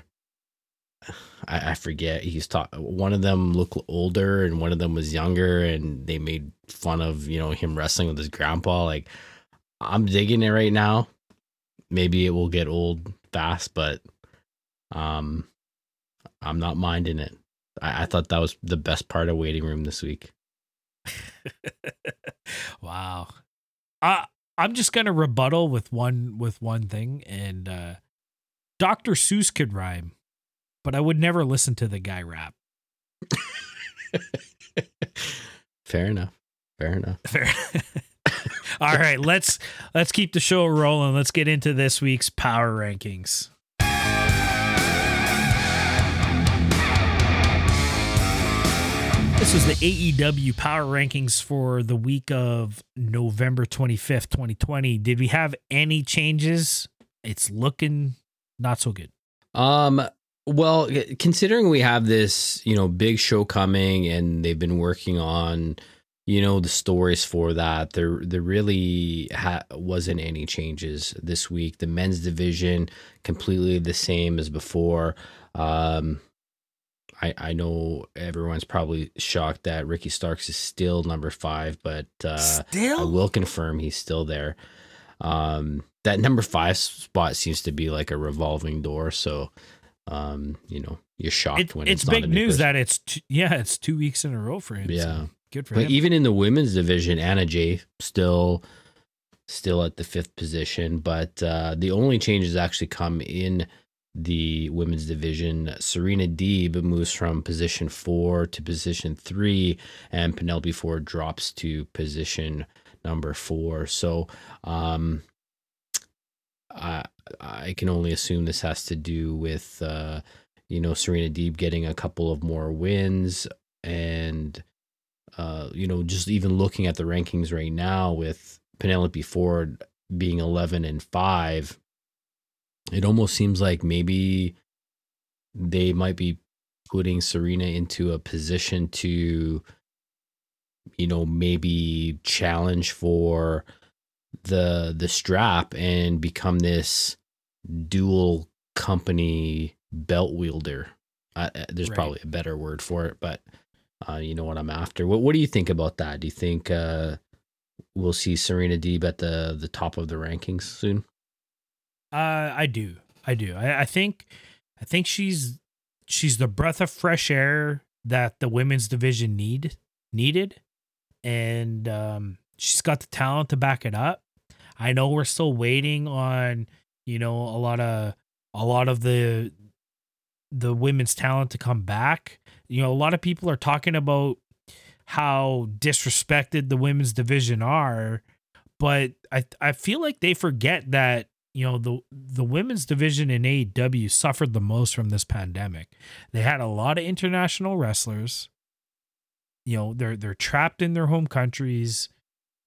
I, I forget. He's taught one of them looked older and one of them was younger, and they made fun of you know him wrestling with his grandpa. Like I'm digging it right now. Maybe it will get old fast, but um, I'm not minding it. I, I thought that was the best part of waiting room this week. wow. I I'm just gonna rebuttal with one with one thing, and uh Dr. Seuss could rhyme, but I would never listen to the guy rap. Fair enough. Fair enough. Fair. All right, let's let's keep the show rolling. Let's get into this week's power rankings. This was the AEW Power Rankings for the week of November 25th, 2020. Did we have any changes? It's looking not so good. Um. Well, considering we have this, you know, big show coming, and they've been working on, you know, the stories for that. There, there really ha- wasn't any changes this week. The men's division completely the same as before. Um, I I know everyone's probably shocked that Ricky Starks is still number five, but uh, I will confirm he's still there. Um, that number five spot seems to be like a revolving door. So, um, you know, you're shocked It- when it's it's, not a big new news person. that it's t- yeah, it's two weeks in a row for him. so Yeah. good for But him. even in the women's division, Anna Jay still still at the fifth position. But uh, the only changes actually come in the women's division. Serena Deeb moves from position four to position three, and Penelope Ford drops to position number four. So um, I I can only assume this has to do with uh, you know Serena Deeb getting a couple of more wins and uh, you know, just even looking at the rankings right now with Penelope Ford being 11 and 5, it almost seems like maybe they might be putting Serena into a position to, you know, maybe challenge for the the strap and become this dual company belt wielder. Uh, there's Right. probably a better word for it, but uh, you know what I'm after. What What do you think about that? Do you think uh, we'll see Serena Deeb at the the top of the rankings soon? Uh, I do. I do. I, I think I think she's she's the breath of fresh air that the women's division need needed. And um she's got the talent to back it up. I know we're still waiting on, you know, a lot of a lot of the the women's talent to come back. You know, a lot of people are talking about how disrespected the women's division are, but I I feel like they forget that you know the the women's division in AEW suffered the most from this pandemic. They had a lot of international wrestlers. you know they're they're trapped in their home countries.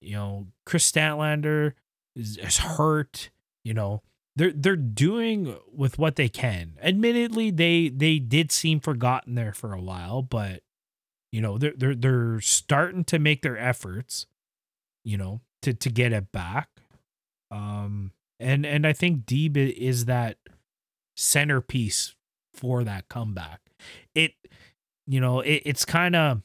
You know, Kris Statlander is, is hurt. You know, they're they're doing with what they can. Admittedly, they they did seem forgotten there for a while, but you know they're they're they're starting to make their efforts. You know, to to get it back. Um, and and I think Deeb is that centerpiece for that comeback. It, you know, it, it's kind of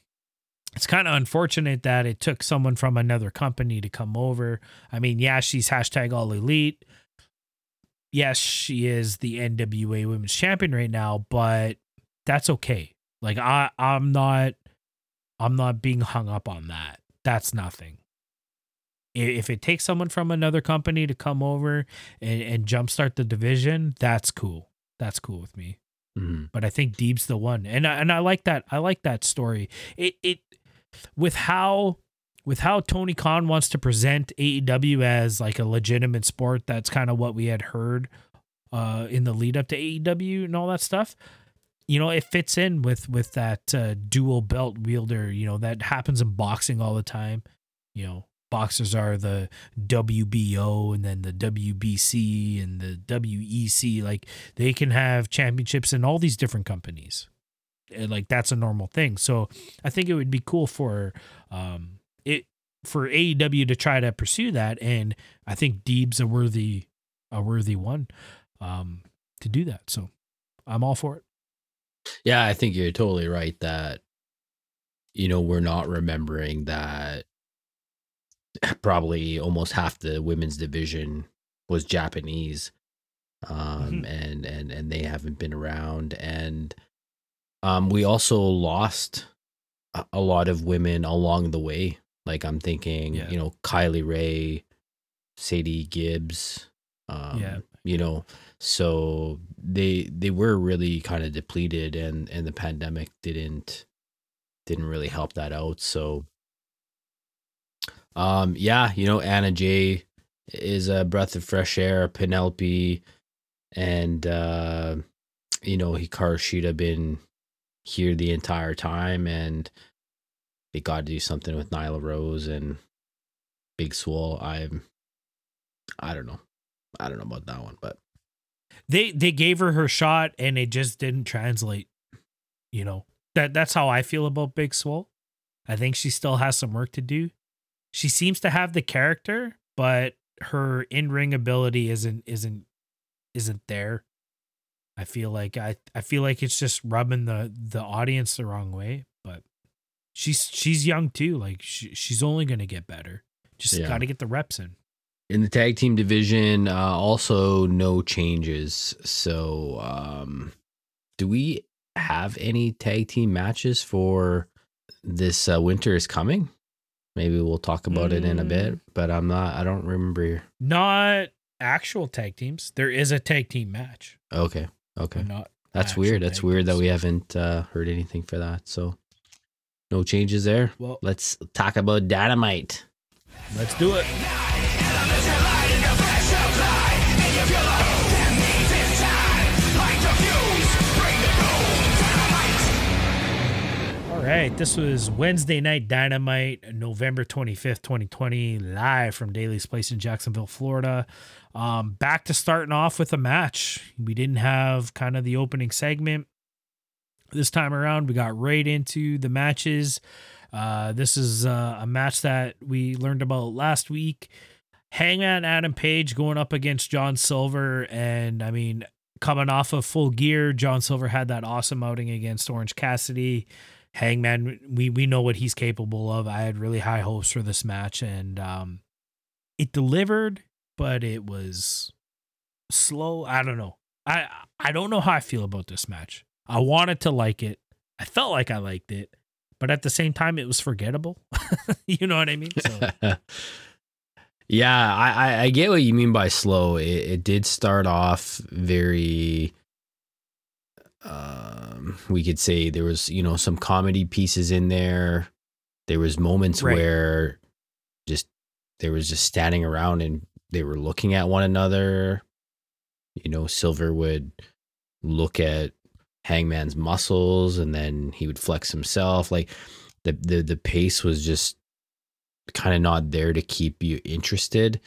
it's kind of unfortunate that it took someone from another company to come over. I mean, yeah, she's hashtag all elite. Yes, she is the NWA Women's Champion right now, but that's okay. Like I, I'm not, I'm not being hung up on that. That's nothing. If it takes someone from another company to come over and, and jumpstart the division, that's cool. That's cool with me Mhm. but I think Deeb's the one, and I, and I like that. I like that story. It it with how with how Tony Khan wants to present AEW as like a legitimate sport. That's kind of what we had heard uh, in the lead up to AEW and all that stuff. You know, it fits in with with that uh, dual belt wielder. You know, that happens in boxing all the time. You know, boxers are the WBO and then the WBC and the WEC. Like they can have championships in all these different companies. And, like that's a normal thing. So I think it would be cool for um it for AEW to try to pursue that, and I think Deeb's a worthy a worthy one um to do that. So I'm all for it. Yeah, I think you're totally right that you know we're not remembering that probably almost half the women's division was Japanese, um, Mhm. and and and they haven't been around, and um, we also lost a, a lot of women along the way. Like I'm thinking, Yeah. you know, Kylie Rae, Sadie Gibbs, um, Yeah. you know, so they they were really kind of depleted, and and the pandemic didn't didn't really help that out. So, um, yeah, you know, Anna Jay is a breath of fresh air. Penelope and uh, you know, Hikaru Shida been here the entire time, and they got to do something with Nyla Rose and Big Swole. I'm, I don't know, I don't know about that one, but They they gave her her shot, and it just didn't translate. You know that that's how I feel about Big Swole. I think she still has some work to do. She seems to have the character, but her in ring ability isn't isn't isn't there. I feel like I I feel like it's just rubbing the the audience the wrong way. But she's she's young too. Like she, she's only gonna get better. Just Yeah. got to get the reps in. in the tag team division, uh, also no changes. So, um, do we have any tag team matches for this uh, winter is coming? Maybe we'll talk about it in a bit, but I'm not. I don't remember. Not actual tag teams. There is a tag team match. Okay, okay. Not That's weird. That's weird that we haven't uh, heard anything for that. So, no changes there. Well, Let's talk about Dynamite. let's do it. This was Wednesday Night Dynamite, November 25th, 2020, live from Daly's Place in Jacksonville, Florida. Um, back to starting off with a match. We didn't have kind of the opening segment. This time around, we got right into the matches. Uh, this is uh, a match that we learned about last week. Hangman Adam Page going up against John Silver. And I mean, coming off of full gear, John Silver had that awesome outing against Orange Cassidy. Hangman, we we know what he's capable of. I had really high hopes for this match, and um, it delivered, but it was slow. I don't know. I I don't know how I feel about this match. I wanted to like it. I felt like I liked it, but at the same time, it was forgettable. you know what I mean? So yeah, I, I get what you mean by slow. It, it did start off very. Um, we could say there was you know some comedy pieces in there. There was moments Right. where just there was just standing around and they were looking at one another. You know, Silver would look at Hangman's muscles and then he would flex himself. Like the the the pace was just kind of not there to keep you interested.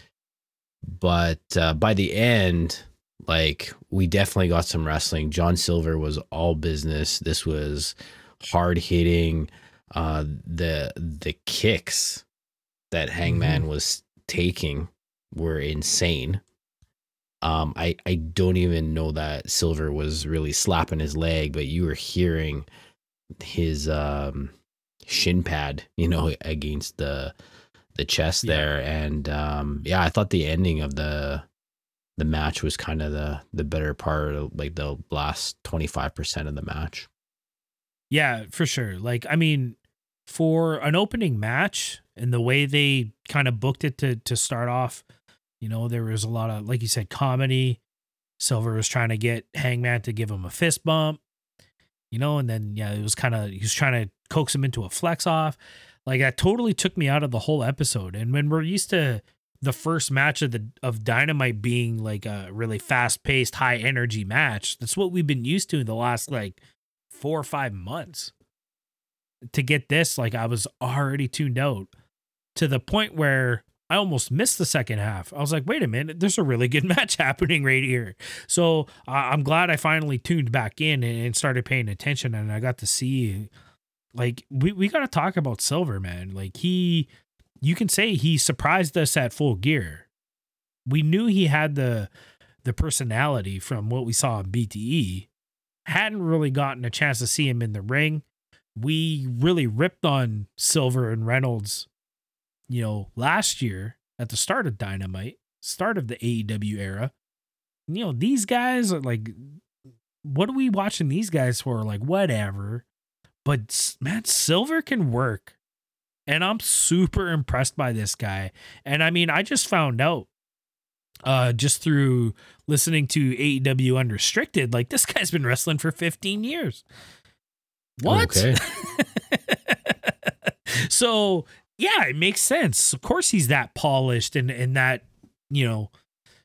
But uh, by the end, like we definitely got some wrestling. John Silver was all business. This was hard hitting. Uh, the the kicks that Hangman was taking were insane. Um, I I don't even know that Silver was really slapping his leg, but you were hearing his um shin pad, you know, against the the chest Yeah. there, and um, yeah, I thought the ending of the the match was kind of the the better part, of, like the last twenty five percent of the match. Yeah, for sure. Like, I mean, for an opening match and the way they kind of booked it to to start off, you know, there was a lot of, like you said, comedy. Silver was trying to get Hangman to give him a fist bump, you know, and then yeah, it was kind of he was trying to coax him into a flex off. Like that totally took me out of the whole episode. And when we're used to the first match of the of Dynamite being like a really fast paced, high energy match, that's what we've been used to in the last like four or five months. To get this, like I was already tuned out to the point where I almost missed the second half. I was like, wait a minute, there's a really good match happening right here. So uh, I'm glad I finally tuned back in and, and started paying attention, and I got to see, like, we we got to talk about Silver, man. Like he, you can say he surprised us at full gear. We knew he had the the personality from what we saw in BTE. Hadn't really gotten a chance to see him in the ring. We really ripped on Silver and Reynolds, you know, last year at the start of Dynamite, start of the AEW era. You know, these guys are like, what are we watching these guys for? Like, whatever. But man, Silver can work. And I'm super impressed by this guy. And I mean, I just found out uh just through listening to AEW Unrestricted, like this guy's been wrestling for 15 years. What? Okay. so yeah, it makes sense. Of course he's that polished and and that, you know,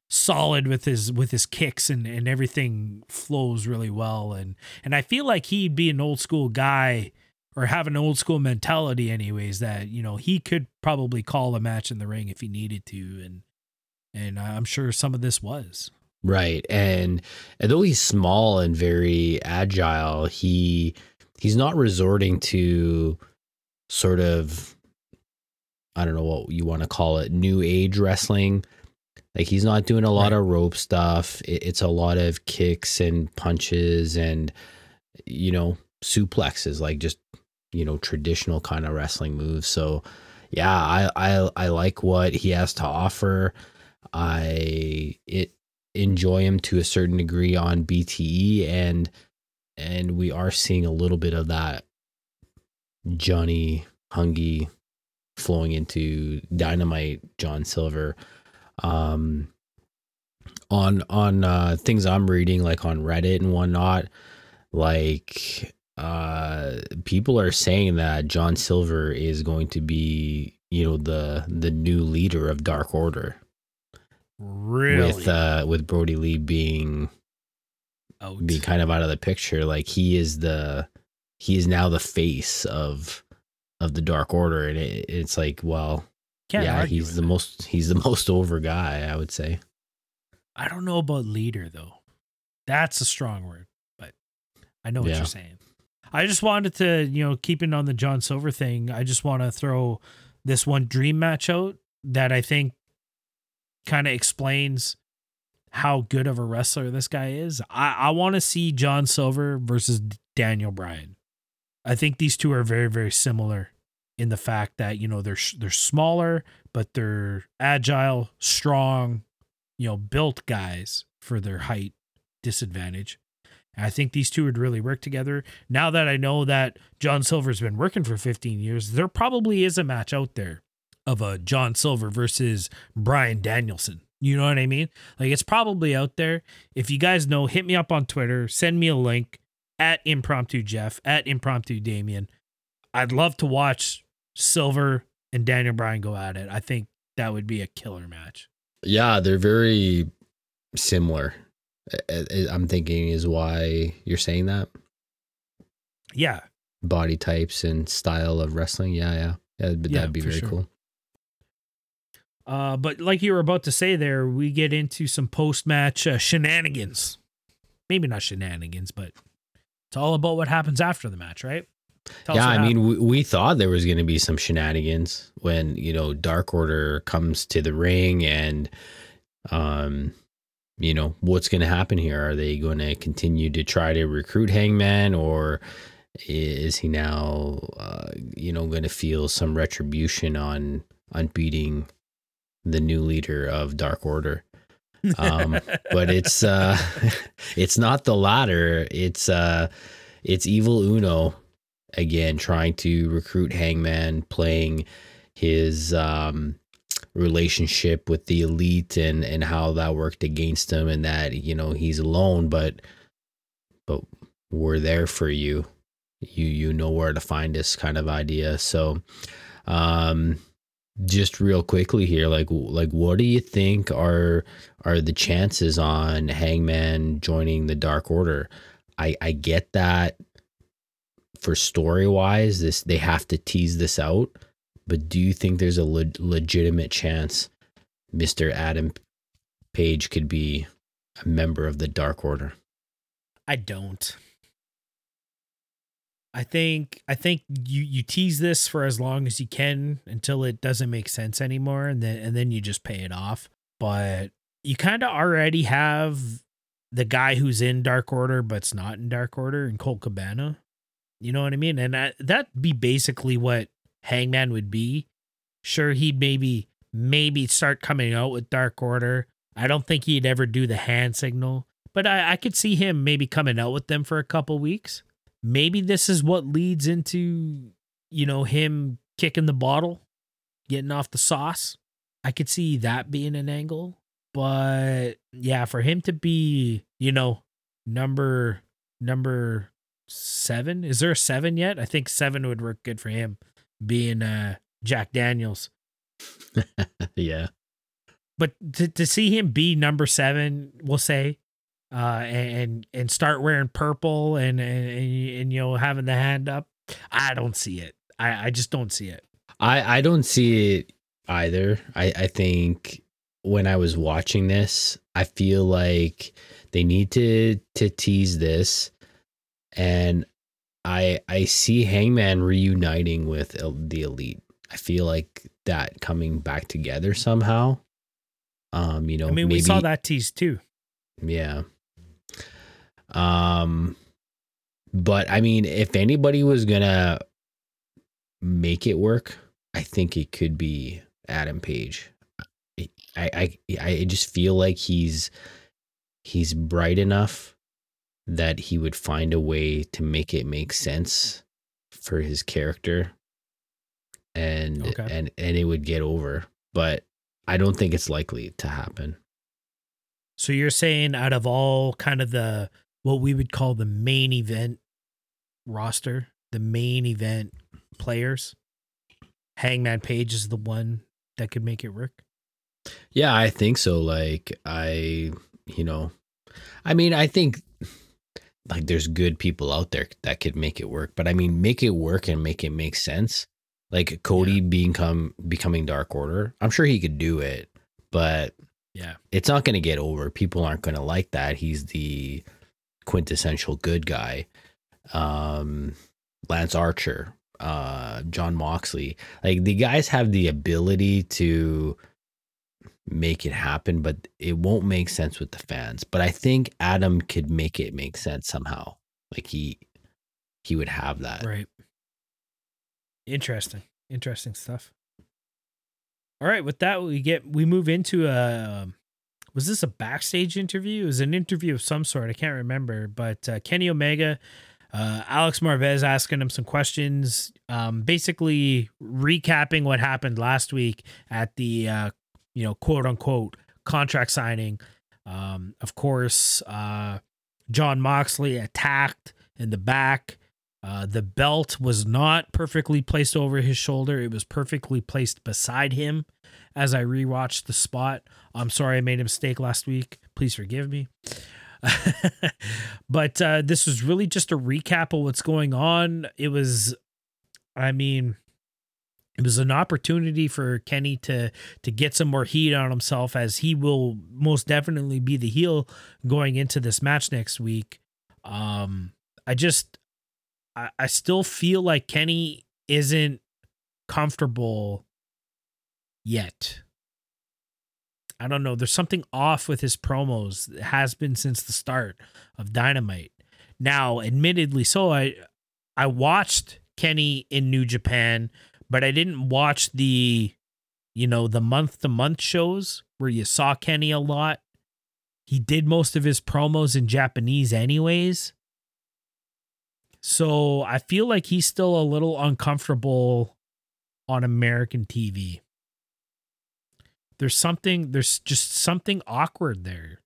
solid with his with his kicks and and everything flows really well and and I feel like he'd be an old school guy or have an old school mentality anyways that you know he could probably call a match in the ring if he needed to and and I'm sure some of this was Right. And though he's small and very agile, he he's not resorting to sort of I don't know what you want to call it, new age wrestling. Like he's not doing a lot Right. of rope stuff. It, it's a lot of kicks and punches and you know, suplexes, like just you know, traditional kind of wrestling moves. So yeah, I I I like what he has to offer. I it enjoy him to a certain degree on BTE and and we are seeing a little bit of that Johnny Hungee flowing into Dynamite John Silver um on on uh things I'm reading like on Reddit and whatnot like uh people are saying that John Silver is going to be you know the the new leader of Dark Order really with uh with Brodie Lee being out. being kind of out of the picture like he is the he is now the face of of the dark order and it, it's like well Can't yeah he's the that. most he's the most over guy i would say I don't know about leader though. That's a strong word, but I know what Yeah. you're saying. I just wanted to, you know, keeping on the John Silver thing, I just want to throw this one dream match out that I think kind of explains how good of a wrestler this guy is. I, I want to see John Silver versus Daniel Bryan. I think these two are very, very similar in the fact that, you know, they're they're smaller, but they're agile, strong, you know, built guys for their height disadvantage. And I think these two would really work together. Now that I know that John Silver's been working for 15 years, there probably is a match out there of a John Silver versus Bryan Danielson. You know what I mean? Like it's probably out there. If you guys know, hit me up on Twitter, send me a link at impromptu Jeff, at impromptu Damien. I'd love to watch Silver and Daniel Bryan go at it. I think that would be a killer match. yeah they're very similar i'm thinking is why you're saying that Yeah, body types and style of wrestling. Yeah, yeah, yeah. But Yeah, that'd be very sure. cool. Uh, but like you were about to say there, we get into some post match uh, shenanigans. Maybe not shenanigans, but it's all about what happens after the match, right? Tell yeah, I mean, we, we thought there was going to be some shenanigans when you know Dark Order comes to the ring, and um, you know what's going to happen here? Are they going to continue to try to recruit Hangman, or is he now, uh, you know, going to feel some retribution on on beating the new leader of Dark Order? um, but it's uh it's not the latter it's uh it's evil uno again trying to recruit hangman playing his um relationship with the elite and and how that worked against him and that you know he's alone but but we're there for you. You you know where to find us kind of idea. So um just real quickly here like like what do you think are are the chances on hangman joining the dark order? I i get that for story wise this they have to tease this out but do you think there's a le- legitimate chance mr adam page could be a member of the dark order I don't. I think I think you you tease this for as long as you can until it doesn't make sense anymore, and then and then you just pay it off. But you kind of already have the guy who's in Dark Order but's not in Dark Order in Colt Cabana. You know what I mean? And that that'd be basically what Hangman would be. Sure, he'd maybe maybe start coming out with Dark Order. I don't think he'd ever do the hand signal, but I, I could see him maybe coming out with them for a couple weeks. Maybe this is what leads into, you know, him kicking the bottle, getting off the sauce. I could see that being an angle. But yeah, for him to be, you know, number number seven. Is there a seven yet? I think seven would work good for him, being uh Jack Daniels. yeah But to to see him be number seven, we'll say, uh, and and start wearing purple and and, and, and you know having the hand up, I don't see it. I I just don't see it. I I don't see it either. I I think when I was watching this, I feel like they need to to tease this, and I I see Hangman reuniting with el- the Elite. I feel like that coming back together somehow. Um, you know, I mean, maybe, we saw that tease too. yeah. Um, but I mean, if anybody was gonna make it work, I think it could be Adam Page. I I I just feel like he's he's bright enough that he would find a way to make it make sense for his character and Okay. and and it would get over but i don't think it's likely to happen So you're saying out of all kind of the what we would call the main event roster, the main event players, Hangman Page is the one that could make it work. Yeah, I think so. Like I, you know, I mean, I think like there's good people out there that could make it work, but I mean, make it work and make it make sense. Like Cody become becoming Dark Order, I'm sure he could do it, but Yeah. it's not going to get over. People aren't going to like that. He's the quintessential good guy. Um, Lance Archer, uh, Jon Moxley, like the guys have the ability to make it happen, but it won't make sense with the fans. But I think Adam could make it make sense somehow. Like he he would have that. Right. Interesting. Interesting stuff. All right, with that we get we move into a was this a backstage interview? It was an interview of some sort. I can't remember, but uh, Kenny Omega, uh, Alex Marvez asking him some questions, um, basically recapping what happened last week at the uh, you know quote unquote contract signing. Um, of course, uh, Jon Moxley attacked in the back. Uh, the belt was not perfectly placed over his shoulder. It was perfectly placed beside him as I rewatched the spot. I'm sorry I made a mistake last week. Please forgive me. but uh, this was really just a recap of what's going on. It was, I mean, it was an opportunity for Kenny to to get some more heat on himself, as he will most definitely be the heel going into this match next week. Um, I just, I, I still feel like Kenny isn't comfortable yet. I don't know. There's something off with his promos. It has been since the start of Dynamite. Now, admittedly, so I I watched Kenny in New Japan, but I didn't watch the you know, the month to month shows where you saw Kenny a lot. He did most of his promos in Japanese anyways. So, I feel like he's still a little uncomfortable on American TV there's something there's just something awkward there.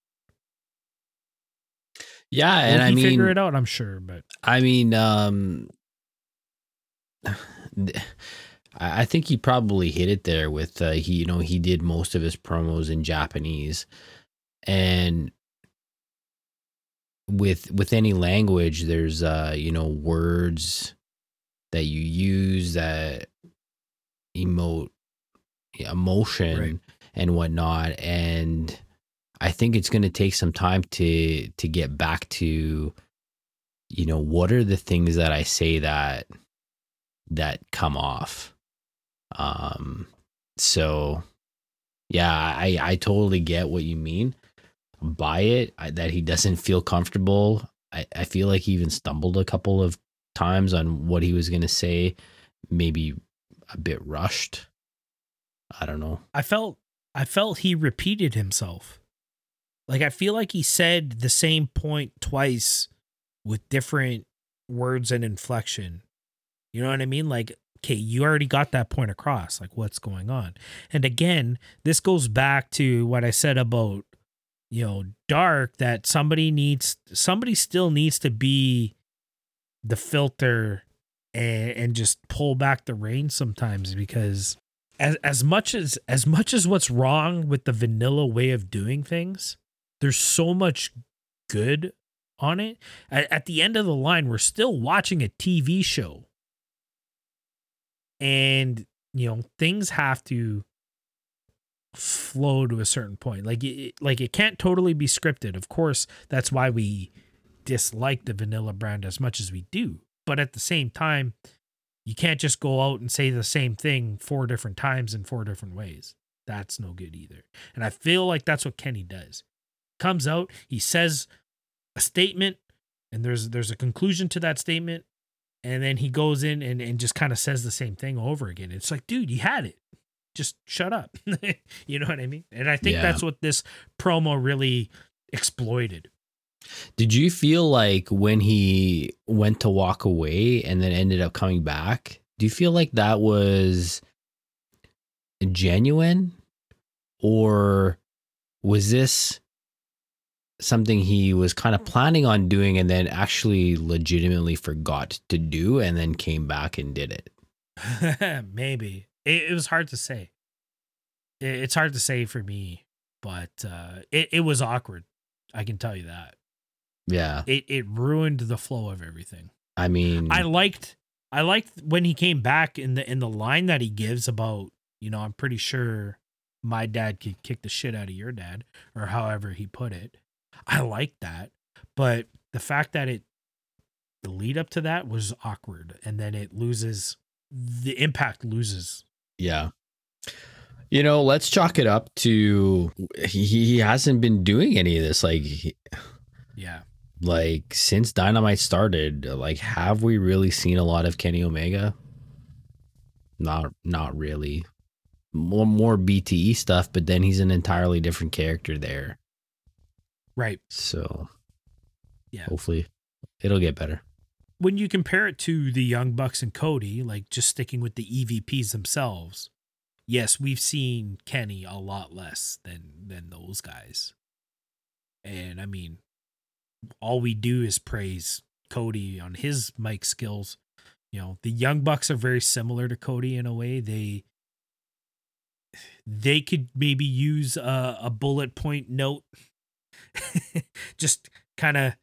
Yeah, Will and I mean, figure it out, I'm sure, but I mean, um, I I think he probably hit it there with uh, he, you know, he did most of his promos in Japanese, and with with any language, there's uh, you know, words that you use that emote emotion Right. and whatnot, and I think it's going to take some time to to get back to you know what are the things that I say that that come off um so yeah I I totally get what you mean by it I, that he doesn't feel comfortable I I feel like he even stumbled a couple of times on what he was going to say maybe a bit rushed I don't know I felt I felt he repeated himself. Like I feel like he said the same point twice with different words and inflection. You know what I mean? Like, okay, you already got that point across. Like, what's going on? And again, this goes back to what I said about, you know, dark that somebody needs, somebody still needs to be the filter and, and just pull back the reins sometimes because as as much as as much as what's wrong with the vanilla way of doing things, there's so much good on it. At, at the end of the line, we're still watching a TV show. And, you know, things have to flow to a certain point. Like it, like it can't totally be scripted. Of course, that's why we dislike the vanilla brand as much as we do. But at the same time, you can't just go out and say the same thing four different times in four different ways. That's no good either. And I feel like that's what Kenny does. Comes out, he says a statement, and there's there's a conclusion to that statement, and then he goes in and, and just kind of says the same thing over again. It's like, dude, you had it. Just shut up. you know what I mean? And I think Yeah. that's what this promo really exploited. Did you feel like when he went to walk away and then ended up coming back, do you feel like that was genuine? Or was this something he was kind of planning on doing and then actually legitimately forgot to do and then came back and did it? Maybe it, it was hard to say. It, it's hard to say for me, but uh, it it was awkward. I can tell you that Yeah. it it ruined the flow of everything. I mean, I liked I liked when he came back in the in the line that he gives about you know I'm pretty sure my dad could kick the shit out of your dad or however he put it. I like that, but the fact that it the lead up to that was awkward and then it loses the impact loses Yeah. You know, let's chalk it up to he, he hasn't been doing any of this. Like, he- yeah like since Dynamite started, like, have we really seen a lot of Kenny Omega? Not, not really. More, more BTE stuff, but then he's an entirely different character there. Right So, Yeah. hopefully, it'll get better. when you compare it to the Young Bucks and Cody, like just sticking with the EVPs themselves, yes, we've seen Kenny a lot less than than those guys. And I mean, all we do is praise Cody on his mic skills. You know, the Young Bucks are very similar to Cody in a way. They they could maybe use a, a bullet point note. just kind of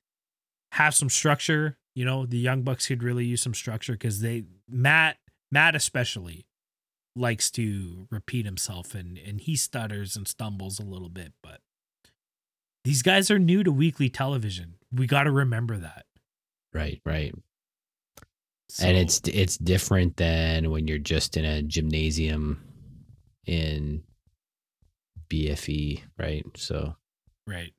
have some structure. You know, the Young Bucks could really use some structure because they Matt Matt especially likes to repeat himself and and he stutters and stumbles a little bit, but these guys are new to weekly television. We got to remember that. Right, right. So, and it's it's different than when you're just in a gymnasium in BFE, right? So right.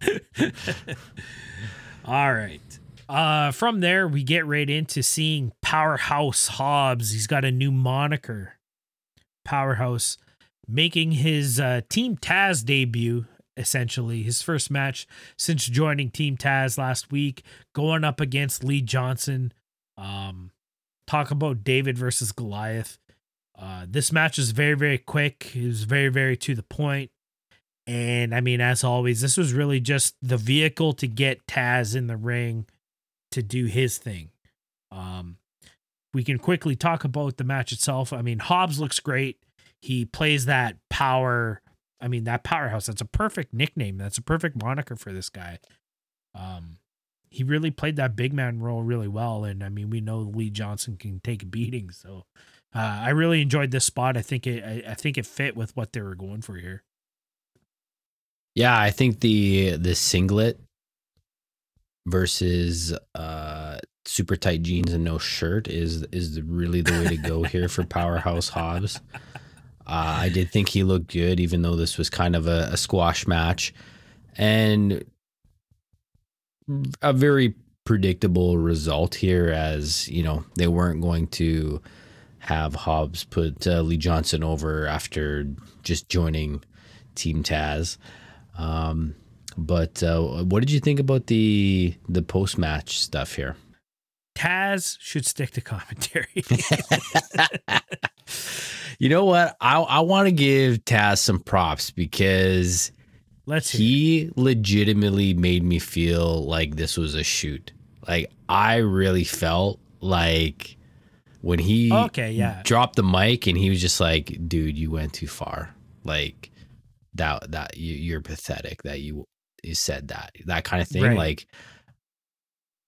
All right. Uh, from there, we get right into seeing Powerhouse Hobbs. He's got a new moniker. Powerhouse making his uh, Team Taz debut, essentially, his first match since joining Team Taz last week, going up against Lee Johnson. Um, talk about David versus Goliath. Uh, this match is very, very quick. It was very, very to the point. And I mean, as always, this was really just the vehicle to get Taz in the ring to do his thing. Um, we can quickly talk about the match itself. I mean, Hobbs looks great. He plays that power. I mean, that powerhouse. That's a perfect nickname. That's a perfect moniker for this guy. Um, he really played that big man role really well. And I mean, we know Lee Johnson can take a beating. So uh, I really enjoyed this spot. I think it. I, I think it fit with what they were going for here. Yeah, I think the the singlet versus uh super tight jeans and no shirt is is really the way to go here for Powerhouse Hobbs. Uh, I did think he looked good, even though this was kind of a, a squash match, and a very predictable result here. As you know, they weren't going to have Hobbs put uh, Lee Johnson over after just joining Team Taz. Um, but uh, what did you think about the the post match stuff here? Taz should stick to commentary. you know what? I I want to give Taz some props because Let's hear. he legitimately made me feel like this was a shoot. Like I really felt like when he Okay, yeah. dropped the mic and he was just like, "Dude, you went too far." Like that that you, you're pathetic that you you said that that kind of thing. Right. Like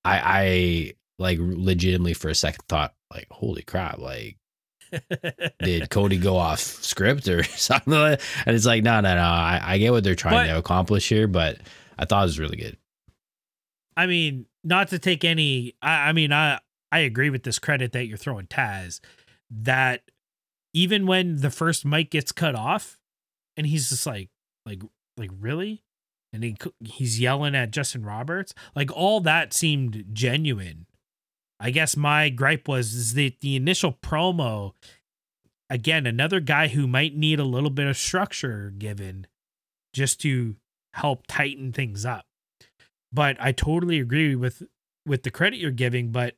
I I like legitimately for a second thought like, "Holy crap!" Like did Cody go off script or something? Like? And it's like, no, no, no. I, I get what they're trying But- to accomplish here, but I thought it was really good. I mean, not to take any. I, I mean, I I agree with this credit that you're throwing Taz. That even when the first mic gets cut off, and he's just like, like, like really, and he he's yelling at Justin Roberts, like all that seemed genuine. I guess my gripe was is that the initial promo, again, another guy who might need a little bit of structure given, just to help tighten things up but I totally agree with with the credit you're giving. But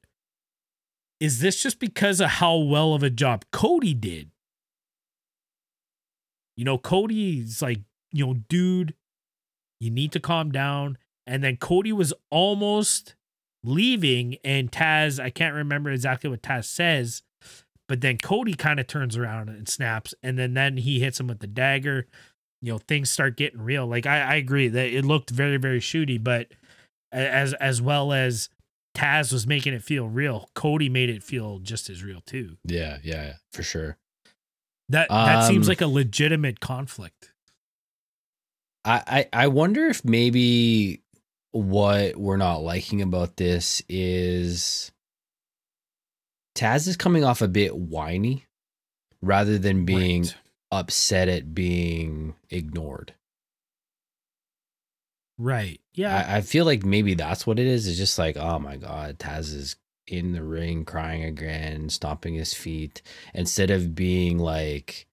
is this just because of how well of a job Cody did? You know, Cody's like, you know, dude, you need to calm down. And then Cody was almost leaving, and Taz, I can't remember exactly what Taz says, but then Cody kind of turns around and snaps, and then then he hits him with the dagger. You know, things start getting real. Like I, I agree that it looked very, very shooty, but as as well as Taz was making it feel real, Cody made it feel just as real too. Yeah, yeah, yeah for sure. That that seems Um, like a legitimate conflict. I, I I wonder if maybe what we're not liking about this is Taz is coming off a bit whiny rather than being Right. upset at being ignored. right. Yeah. I, I feel like maybe that's what it is. It's just like, oh my god, Taz is in the ring crying again, stomping his feet, instead of being like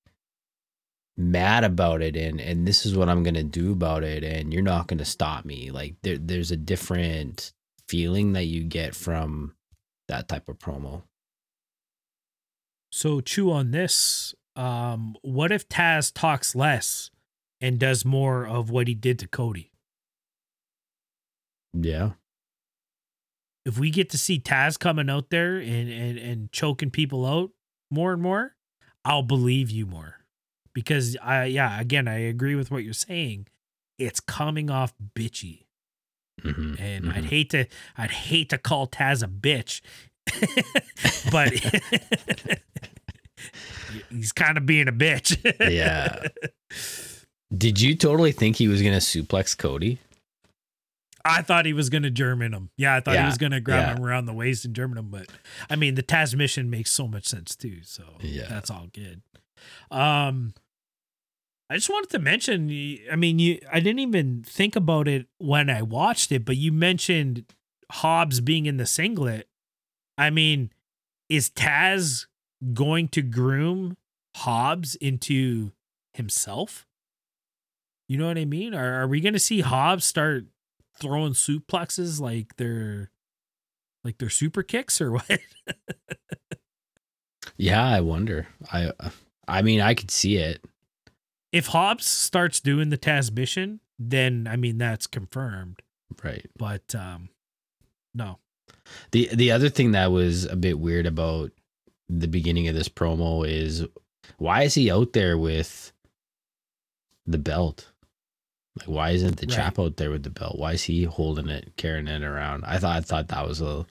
mad about it and and this is what I'm gonna do about it, and you're not gonna stop me. Like there there's a different feeling that you get from that type of promo. so chew on this. Um, what if Taz talks less and does more of what he did to Cody? Yeah. If we get to see Taz coming out there and and, and choking people out more and more, I'll believe you more. Because I yeah, again, I agree with what you're saying. it's coming off bitchy. Mhm, And I'd mhm. hate to I'd hate to call Taz a bitch. but he's kind of being a bitch. yeah. Did you totally think he was gonna suplex Cody? I thought he was going to German him. Yeah, I thought he was going to grab yeah. him around the waist and German him. But I mean, the Taz mission makes so much sense too. So Yeah. that's all good. Um, I just wanted to mention. I mean, you. I didn't even think about it when I watched it, but you mentioned Hobbs being in the singlet. I mean, is Taz going to groom Hobbs into himself? You know what I mean? Are, are we going to see Hobbs start throwing suplexes like they're like they're super kicks or what? Yeah, I wonder. I I mean, I could see it. if Hobbs starts doing the Taz mission, then I mean that's confirmed. Right. But um no. The the other thing that was a bit weird about the beginning of this promo is why is he out there with the belt? Like why isn't the Right. chap out there with the belt? Why is he holding it, carrying it around? I thought I thought that was a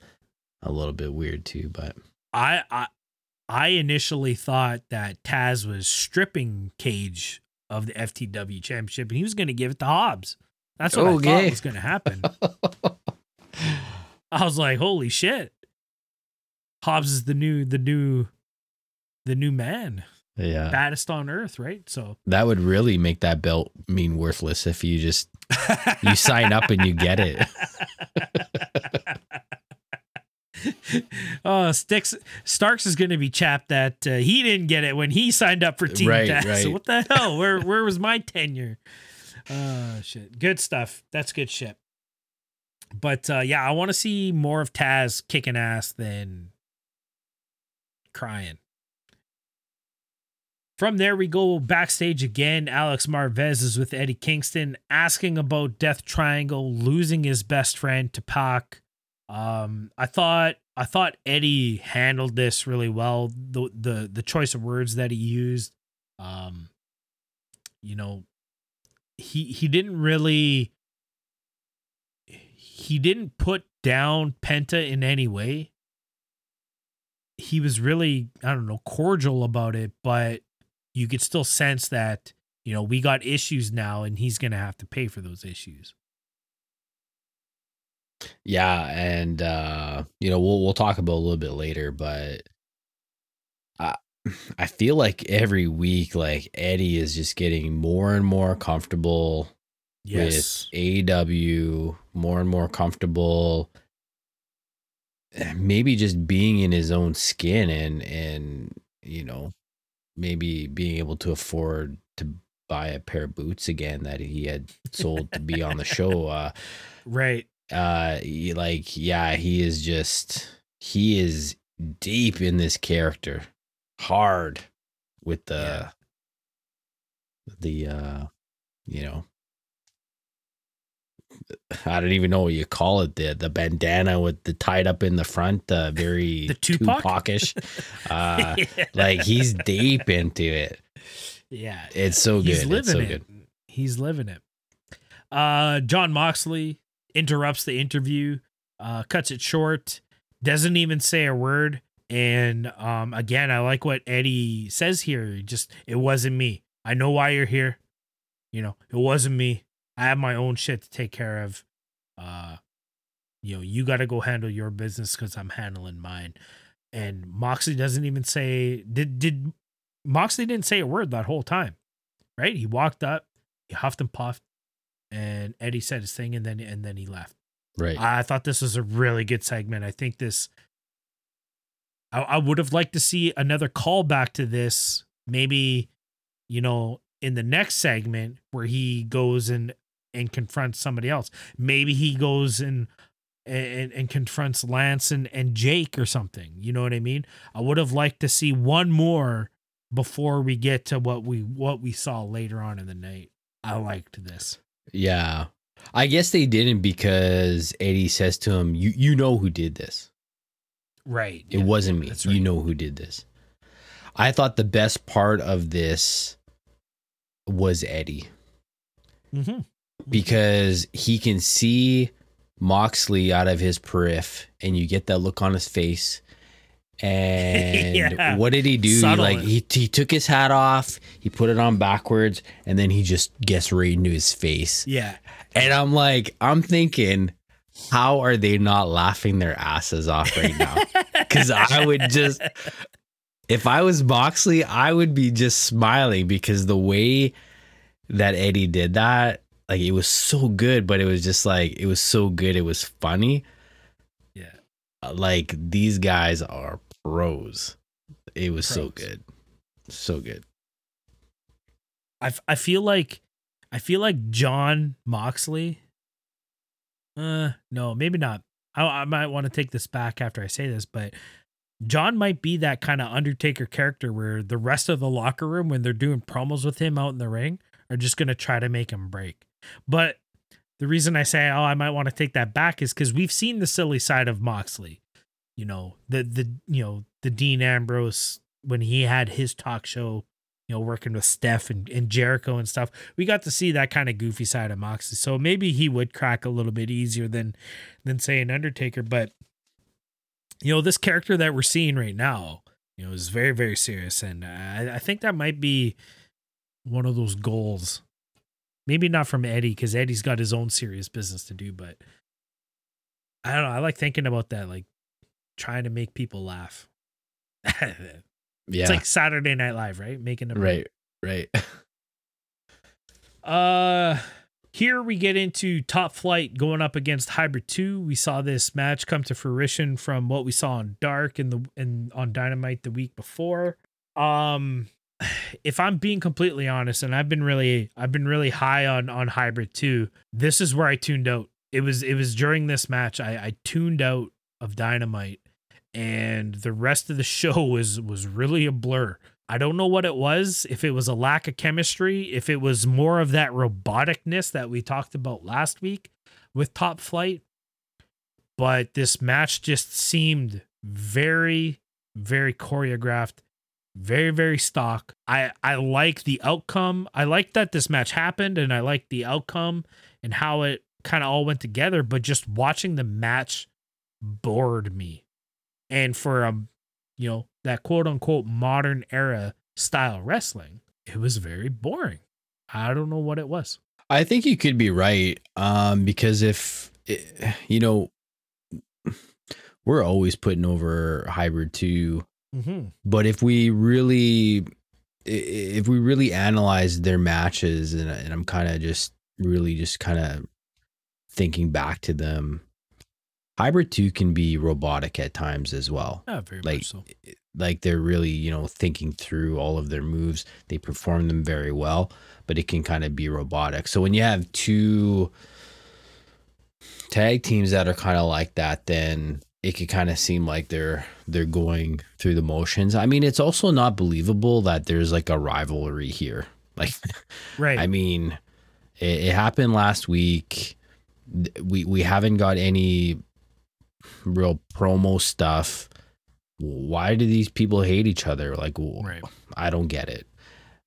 a little bit weird too, but I I I initially thought that Taz was stripping Cage of the FTW championship and he was gonna give it to Hobbs. That's what I thought was gonna happen. I was like, holy shit. Hobbs is the new the new the new man. Yeah. Baddest on earth, right? So That would really make that belt mean worthless if you just you sign up and you get it. oh, Sticks Starks is going to be chapped that uh, he didn't get it when he signed up for Team Right, Taz. So what the hell? Where where was my tenure? Oh shit. Good stuff. That's good shit. But uh, yeah, I want to see more of Taz kicking ass than crying. From there, we go backstage again. Alex Marvez is with Eddie Kingston, asking about Death Triangle losing his best friend to Pac. Um, I thought I thought Eddie handled this really well. The the the choice of words that he used, um, you know, he he didn't really he didn't put down Penta in any way. He was really I don't know cordial about it, but you could still sense that you know we got issues now, and he's gonna have to pay for those issues. Yeah, and uh, you know, we'll we'll talk about a little bit later, but I I feel like every week like Eddie is just getting more and more comfortable Yes. with aw more and more comfortable eh, maybe just being in his own skin and and you know, maybe being able to afford to buy a pair of boots again that he had sold to be on the show. Uh Right. uh like yeah he is just he is deep in this character hard with the the uh you know I don't even know what you call it the the bandana with the tied up in the front uh very The Tupac? Tupac-ish uh like he's deep into it yeah. it's so He's good living it's so it. good He's living it. Uh, Jon Moxley interrupts the interview, uh, cuts it short, doesn't even say a word. And um, again, I like what Eddie says here. Just it wasn't me. I know why you're here. You know, it wasn't me. I have my own shit to take care of. Uh, you know, you got to go handle your business because I'm handling mine. And Moxley doesn't even say did did Moxley didn't say a word that whole time, right? He walked up, he huffed and puffed, and Eddie said his thing, and then and then he left. right I thought this was a really good segment. I think this. I, I would have liked to see another callback to this, maybe, you know, in the next segment where he goes and and confronts somebody else. Maybe he goes and and, and confronts Lance and, and Jake or something. You know what I mean? I would have liked to see one more before we get to what we what we saw later on in the night. I liked this. Yeah. I guess they didn't because Eddie says to him, You you know who did this. Right. It wasn't me. that's You know who did this. I thought the best part of this was Eddie. Mm-hmm. Because he can see Moxley out of his periph, and you get that look on his face. And Yeah. what did he do? He, like he he took his hat off, he put it on backwards, and then he just gets right into his face. Yeah. And I'm like, I'm thinking, how are they not laughing their asses off right now? Because I would just, if I was Moxley, I would be just smiling because the way that Eddie did that, like it was so good, but it was just like, it was so good. It was funny. Yeah. Uh, Like these guys are pros. It was so good. So good. I, f- I feel like I feel like Jon Moxley. Uh, no, maybe not. I, I might want to take this back after I say this, but John might be that kind of Undertaker character where the rest of the locker room, when they're doing promos with him out in the ring, are just gonna try to make him break. But the reason I say, oh, I might want to take that back is because we've seen the silly side of Moxley. You know, the the you know the Dean Ambrose when he had his talk show you know, working with Steph and, and Jericho and stuff. We got to see that kind of goofy side of Moxley. So maybe he would crack a little bit easier than than say an Undertaker. But you know, this character that we're seeing right now, you know, is very, very serious. And I, I think that might be one of those goals. Maybe not from Eddie, because Eddie's got his own serious business to do, but I don't know. I like thinking about that, like trying to make people laugh. Yeah. It's like Saturday Night Live, right? Making them right. Right. Uh here we get into top flight going up against hybrid 2 we saw this match come to fruition from what we saw on dark and the and on dynamite the week before um if i'm being completely honest and i've been really i've been really high on on hybrid 2 this is where i tuned out it was it was during this match i i tuned out of dynamite and the rest of the show was was really a blur I don't know what it was, if it was a lack of chemistry, if it was more of that roboticness that we talked about last week with Top Flight. But this match just seemed very, very choreographed, very, very stock. I, I like the outcome. I like that this match happened and I like the outcome and how it kind of all went together. But just watching the match bored me. And for a you know, that quote unquote modern era style wrestling, it was very boring. I don't know what it was. I think you could be right. Um, because if eh, you know, we're always putting over hybrid two, Mm-hmm. but if we really, if we really analyze their matches, and, and I'm kind of just really just kind of thinking back to them, hybrid two can be robotic at times as well. Yeah, very Like, much so. like they're really you know thinking through all of their moves they perform them very well but it can kind of be robotic so when you have two tag teams that are kind of like that then it could kind of seem like they're they're going through the motions i mean it's also not believable that there's like a rivalry here like Right. I mean, it, it happened last week. We we haven't got any real promo stuff. Why do these people hate each other? Like, right. I don't get it.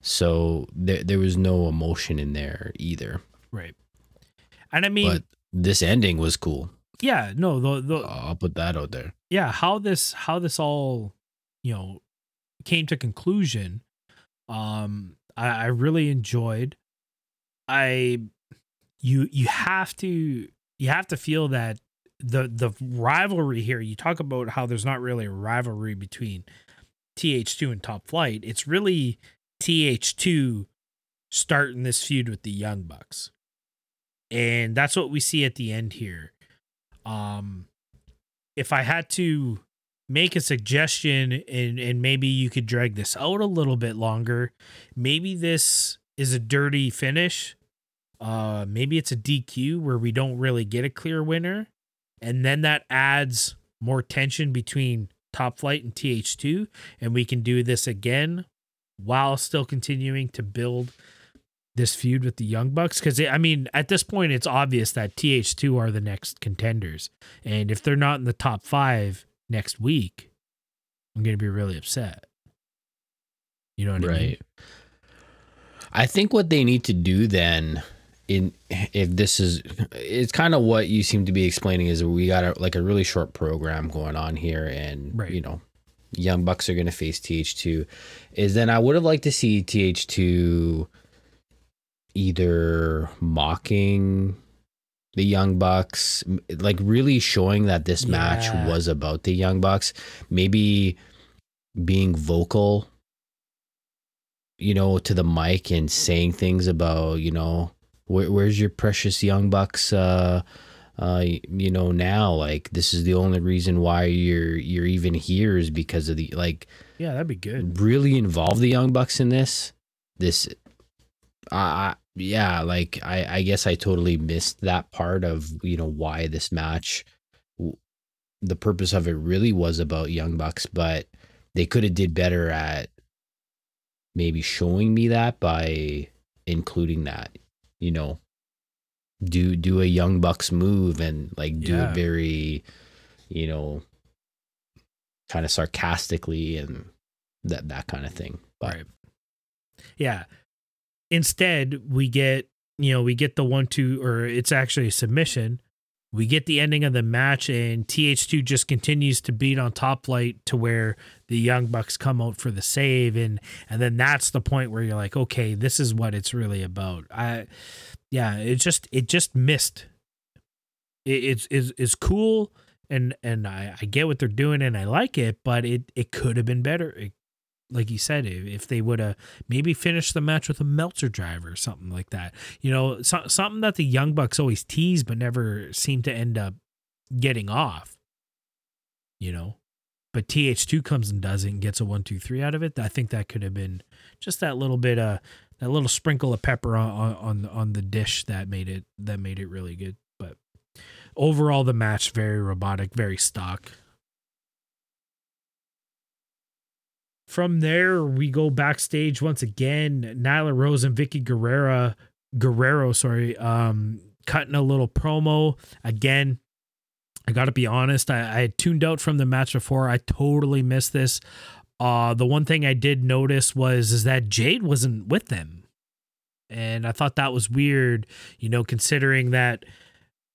So there there was no emotion in there either. Right. And I mean, but this ending was cool. Yeah, no, the, the I'll put that out there. yeah, how this how this all, you know, came to conclusion, um, I, I really enjoyed. I you you have to you have to feel that the the rivalry here, you talk about how there's not really a rivalry between TH2 and Top Flight. It's really TH2 starting this feud with the Young Bucks. And that's what we see at the end here. Um if I had to make a suggestion and and maybe you could drag this out a little bit longer, maybe this is a dirty finish. Uh maybe it's a DQ where we don't really get a clear winner and then that adds more tension between Top Flight and TH2 and we can do this again while still continuing to build this feud with the Young Bucks cuz I mean at this point it's obvious that TH2 are the next contenders and if they're not in the top 5 next week I'm going to be really upset. You know what I mean? Right. I think what they need to do then in if this is it's kind of what you seem to be explaining is we got a, like a really short program going on here and Right. you know young bucks are going to face th2 is then i would have liked to see th2 either mocking the young bucks like really showing that this match was about the young bucks maybe being vocal you know to the mic and saying things about you know where, where's your precious young bucks uh uh you know now? Like this is the only reason why you're you're even here is because of the like Yeah, that'd be good. really involve the young bucks in this? This I I yeah like i i guess i totally missed that part of you know why this match the purpose of it really was about young bucks but they could have did better at maybe showing me that by including that you know do do a young bucks move and like do Yeah. it very you know kind of sarcastically and that that kind of thing but Right. Yeah. Instead, we get, you know, we get the one two or it's actually a submission. We get the ending of the match and TH2 just continues to beat on top flight to where the Young Bucks come out for the save and and then that's the point where you're like, okay, this is what it's really about. I yeah, it just it just missed. It, it's is is cool and and I, I get what they're doing and I like it, but it it could have been better. It, like you said, if, they would have maybe finished the match with a Meltzer driver or something like that, you know, so, something that the Young Bucks always tease but never seem to end up getting off, you know. But TH2 comes and does it and gets a one, two, three out of it. I think that could have been just that little bit of that little sprinkle of pepper on on, on the dish that made it that made it really good. But overall, the match very robotic, very stock. From there, we go backstage once again. Nyla Rose and Vickie Guerrero, Guerrero, sorry, um, cutting a little promo again. I got to be honest, I, I tuned out from the match before. I totally missed this. Uh, the one thing I did notice was is that Jade wasn't with them, and I thought that was weird. You know, considering that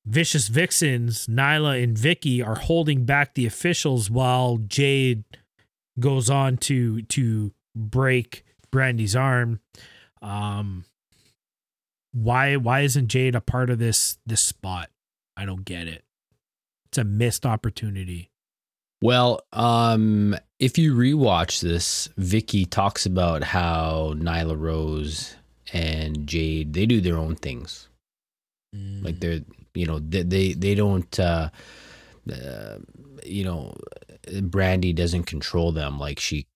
Vicious Vixens, Nyla and Vickie are holding back the officials while Jade goes on to to break Brandi's arm. Um why why isn't Jade a part of this this spot? I don't get it. It's a missed opportunity. Well, um, if you rewatch this, Vickie talks about how Nyla Rose and Jade they do their own things. Like they're you know they they, they don't uh, uh, you know Brandi doesn't control them like she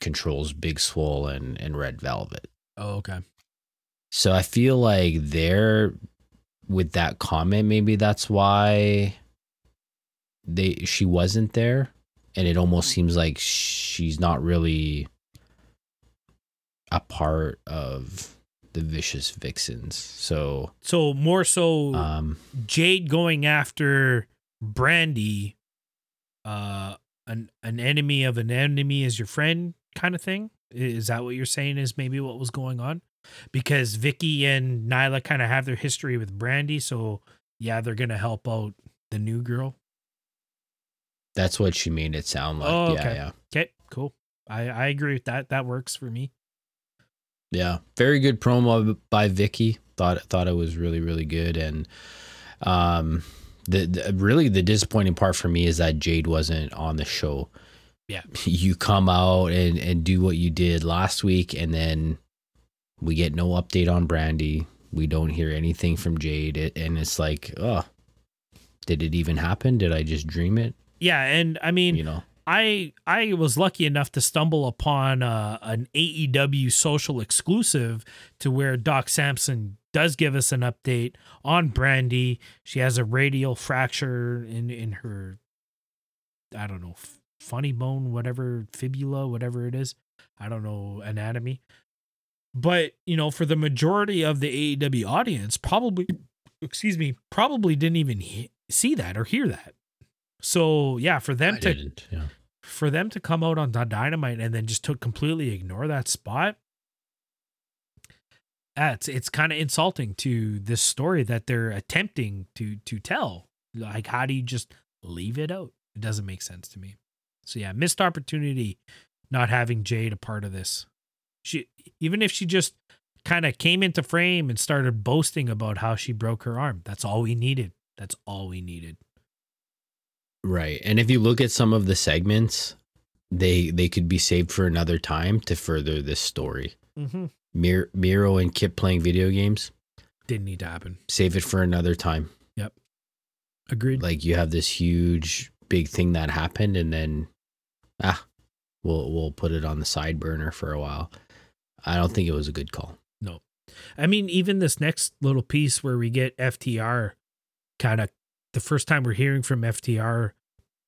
controls Big Swole and and Red Velvet. Oh, okay. So I feel like they're with that comment maybe that's why they she wasn't there and it almost seems like she's not really a part of the vicious vixens. So So more so um Jade going after Brandi, uh, an an enemy of an enemy is your friend kind of thing. Is that what you're saying? Is maybe what was going on? Because Vickie and Nyla kind of have their history with Brandi, so yeah, they're gonna help out the new girl. that's what she made it sound like. Oh, yeah, okay. yeah. Okay, cool. I I agree with that. That works for me. Yeah, very good promo by Vickie. Thought thought it was really really good, and um, the, the really the disappointing part for me is that Jade wasn't on the show. Yeah. you come out and and do what you did last week, and then we get no update on Brandi. We don't hear anything from Jade, it, and it's like, oh, did it even happen? Did I just dream it? Yeah, and I mean, You know, I I was lucky enough to stumble upon uh, an AEW social exclusive to where Doc Sampson does give us an update on Brandi. She has a radial fracture in in her I don't know f- funny bone, whatever fibula, whatever it is. I don't know anatomy. But you know, for the majority of the AEW audience, probably excuse me, probably didn't even he- see that or hear that. So yeah, for them I to. Yeah. for them to come out on the Dynamite and then just to completely ignore that spot, Yeah, it's it's kind of insulting to this story that they're attempting to to tell. Like, how do you just leave it out? It doesn't make sense to me. So yeah, missed opportunity not having Jade a part of this. She even if she just kind of came into frame and started boasting about how she broke her arm. That's all we needed. That's all we needed. Right. And if you look at some of the segments, they they could be saved for another time to further this story. Mm-hmm. Mir- Miro and Kip playing video games, Didn't need to happen. save it for another time. Yep. Agreed. Like you have this huge big thing that happened and then ah we'll we'll put it on the side burner for a while. I don't think it was a good call. No. I mean, even this next little piece where we get FTR kind of the first time we're hearing from FTR,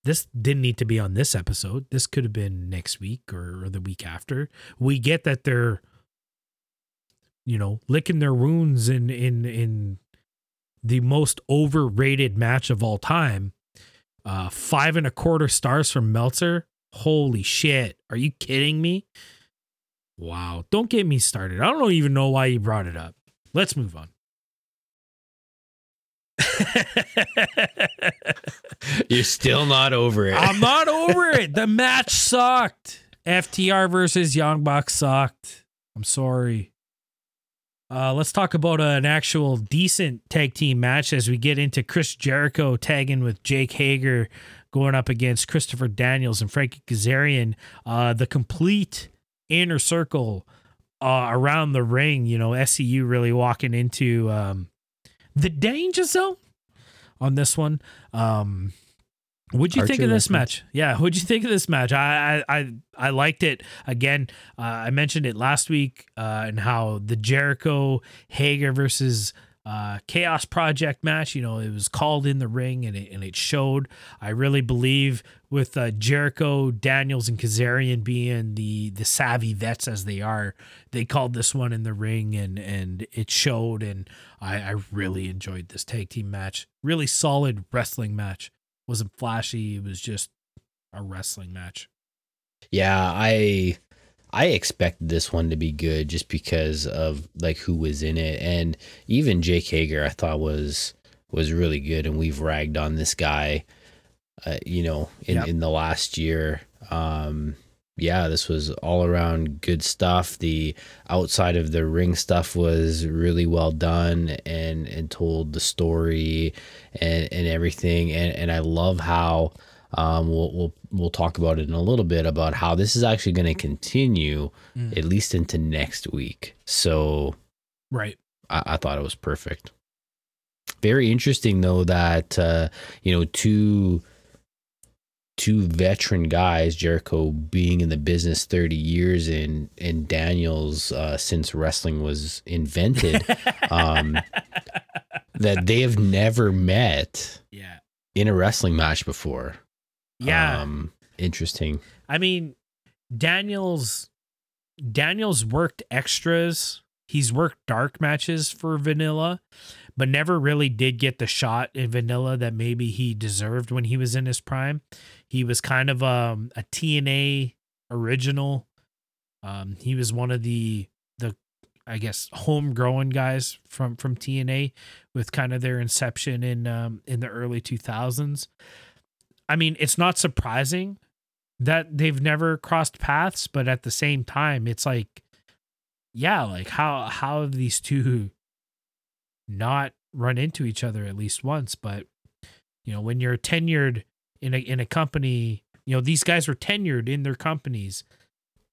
this didn't need to be on this episode. This could have been next week or, or the week after. We get that they're, you know, licking their wounds in in in the most overrated match of all time. Uh five and a quarter stars from Meltzer. Holy shit. Are you kidding me? Wow. Don't get me started. I don't even know why you brought it up. Let's move on. You're still not over it. I'm not over it. The match sucked. FTR versus Young Bucks sucked. I'm sorry. Uh, let's talk about an actual decent tag team match as we get into Chris Jericho tagging with Jake Hager going up against Christopher Daniels and Frankie Kazarian. Uh, the complete inner circle uh, around the ring. You know, SCU really walking into um, the danger zone on this one. Um, What'd you think of this reference. match? Yeah, what'd you think of this match? I I I, I liked it. Again, uh, I mentioned it last week uh, and how the Jericho Hager versus uh, Chaos Project match. You know, it was called in the ring and it and it showed. I really believe with uh, Jericho, Daniels, and Kazarian being the the savvy vets as they are, they called this one in the ring and and it showed. And I, I really enjoyed this tag team match. Really solid wrestling match wasn't flashy. It was just a wrestling match. Yeah, I I expected this one to be good just because of like who was in it, and even Jake Hager I thought was was really good, and we've ragged on this guy, uh, you know, in Yep. in the last year. Um, yeah, this was all around good stuff. The outside of the ring stuff was really well done and and told the story and and everything. And and I love how um we'll we'll we'll talk about it in a little bit about how this is actually going to continue Mm. at least into next week. So Right. I, I thought it was perfect. Very interesting though that uh, you know two two veteran guys, Jericho being in the business thirty years and and Daniels uh, since wrestling was invented, um, that they have never met yeah. in a wrestling match before. Yeah. um, interesting. I mean, Daniels Daniels worked extras. He's worked dark matches for Vanilla, but never really did get the shot in Vanilla that maybe he deserved when he was in his prime. He was kind of um, a TNA original. Um, he was one of the the I guess homegrown guys from from TNA with kind of their inception in um, in the early 2000s. I mean, it's not surprising that they've never crossed paths, but at the same time, it's like, yeah, like how how have these two not run into each other at least once? But you know, when you're tenured in a in a company, you know, these guys were tenured in their companies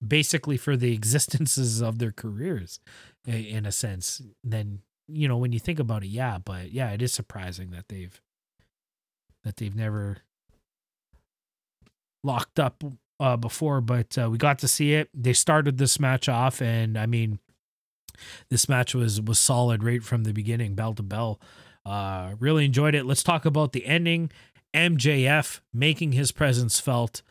basically for the existences of their careers in a sense then you know when you think about it yeah but yeah it is surprising that they've that they've never locked up uh, before, but uh, we got to see it. They started this match off, and I mean, this match was was solid right from the beginning, bell to bell. Uh, really enjoyed it. Let's talk about the ending. MJF making his presence felt.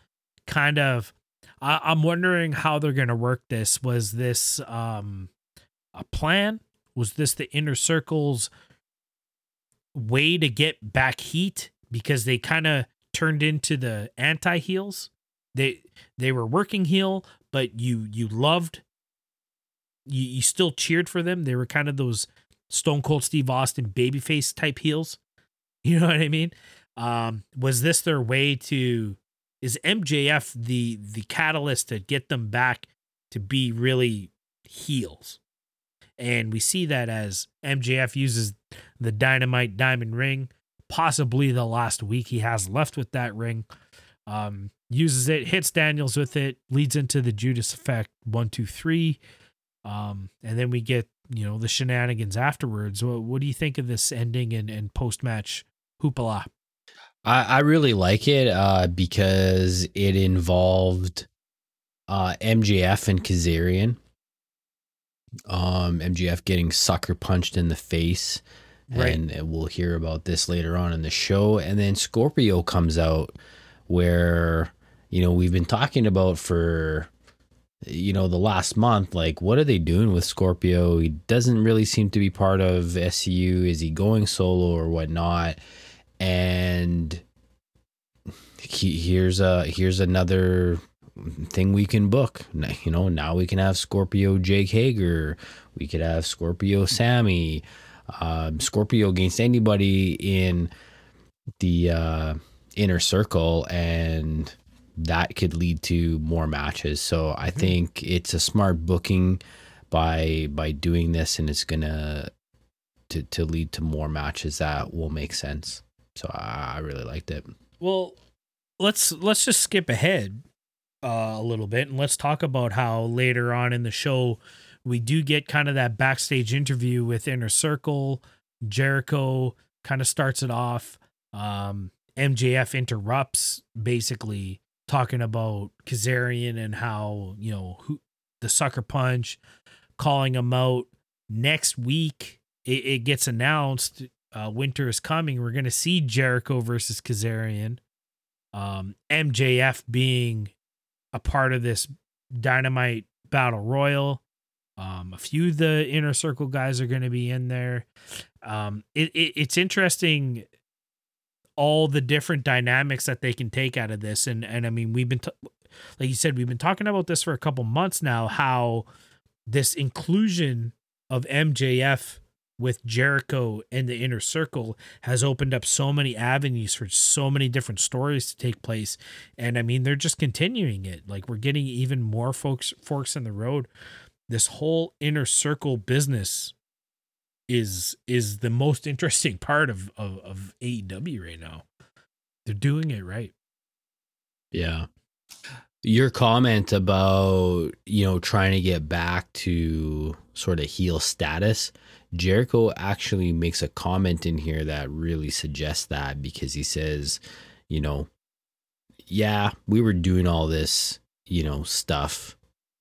Kind of, I, I'm wondering how they're gonna work this. Was this um a plan? Was this the inner circles way to get back heat because they kind of turned into the anti heels. They they were working heel, but you you loved you, you still cheered for them. They were kind of those Stone Cold Steve Austin babyface type heels. You know what I mean? Um, was this their way to? Is MJF the the catalyst to get them back to be really heels? And we see that as MJF uses the Dynamite Diamond Ring, possibly the last week he has left with that ring. Um, uses it, hits Daniels with it, leads into the Judas effect one, two, three. Um, and then we get, you know, the shenanigans afterwards. What, what do you think of this ending and, and post match hoopla? I, I really like it uh, because it involved uh, MJF and Kazarian. Um, MJF getting sucker punched in the face. Right. And we'll hear about this later on in the show. And then Scorpio comes out where, you know, we've been talking about for, you know, the last month. Like, what are they doing with Scorpio? He doesn't really seem to be part of SCU. Is he going solo or whatnot? And he, here's a here's another thing we can book. You know, now we can have Scorpio Jake Hager. We could have Scorpio Sammy. Um, Scorpio against anybody in the uh, inner circle, and that could lead to more matches. So I think it's a smart booking by by doing this, and it's gonna to to lead to more matches that will make sense. So I, I really liked it. Well, let's let's just skip ahead uh, a little bit and let's talk about how later on in the show we do get kind of that backstage interview with Inner Circle. Jericho kind of starts it off. Um, MJF interrupts, basically talking about Kazarian and how you know who the sucker punch, calling him out. Next week, it, it gets announced. Uh, winter is coming. We're gonna see Jericho versus Kazarian. Um, MJF being a part of this Dynamite Battle Royal. Um, a few of the inner circle guys are going to be in there. Um, it, it it's interesting all the different dynamics that they can take out of this, and and I mean we've been t- like you said we've been talking about this for a couple months now. How this inclusion of MJF with Jericho and the inner circle has opened up so many avenues for so many different stories to take place. And I mean, they're just continuing it. Like we're getting even more folks forks in the road. This whole inner circle business is is the most interesting part of, of, of AEW right now. They're doing it right. Yeah. Your comment about, you know, trying to get back to sort of heel status, Jericho actually makes a comment in here that really suggests that because he says, you know, yeah, we were doing all this, you know, stuff.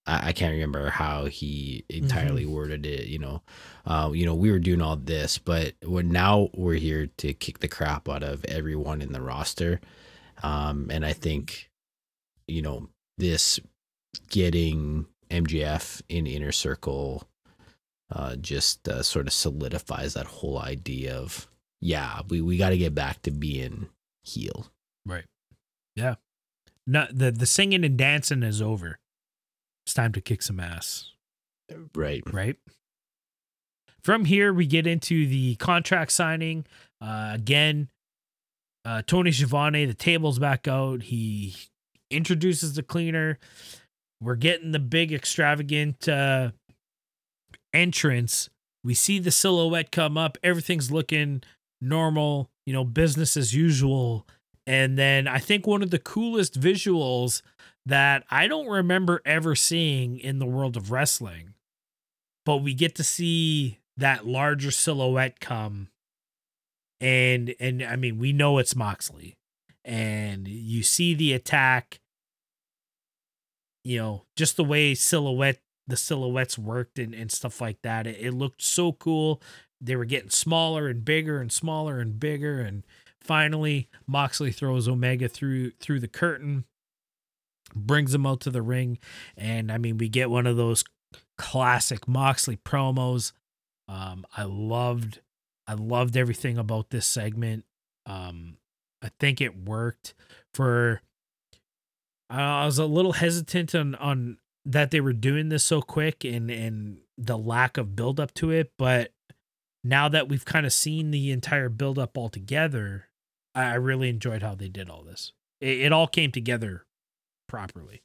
I, I can't remember how he entirely worded it, you know. Uh, you know, we were doing all this, but we're now we're here to kick the crap out of everyone in the roster. Um, and I think, you know, this getting MJF in inner circle uh, just uh, sort of solidifies that whole idea of yeah, we, we got to get back to being heel. Right. Yeah. No, the the singing and dancing is over. It's time to kick some ass. Right. right? From here, we get into the contract signing. Uh, again, uh, Tony Schiavone, the table's back out. He introduces the cleaner. We're getting the big extravagant uh, entrance. We see the silhouette come up. Everything's looking normal, you know, business as usual. And then I think one of the coolest visuals that I don't remember ever seeing in the world of wrestling, but we get to see that larger silhouette come. And and I mean, we know it's Moxley. And you see the attack, you know, just the way silhouette the silhouettes worked and, and stuff like that. It, it looked so cool. They were getting smaller and bigger and smaller and bigger. And finally, Moxley throws Omega through through the curtain, brings him out to the ring, and I mean, we get one of those classic Moxley promos. Um, I loved, I loved everything about this segment. Um, I think it worked for. I was a little hesitant on on that they were doing this so quick and and the lack of build up to it, but now that we've kind of seen the entire build up all together, I, I really enjoyed how they did all this. It, it all came together properly.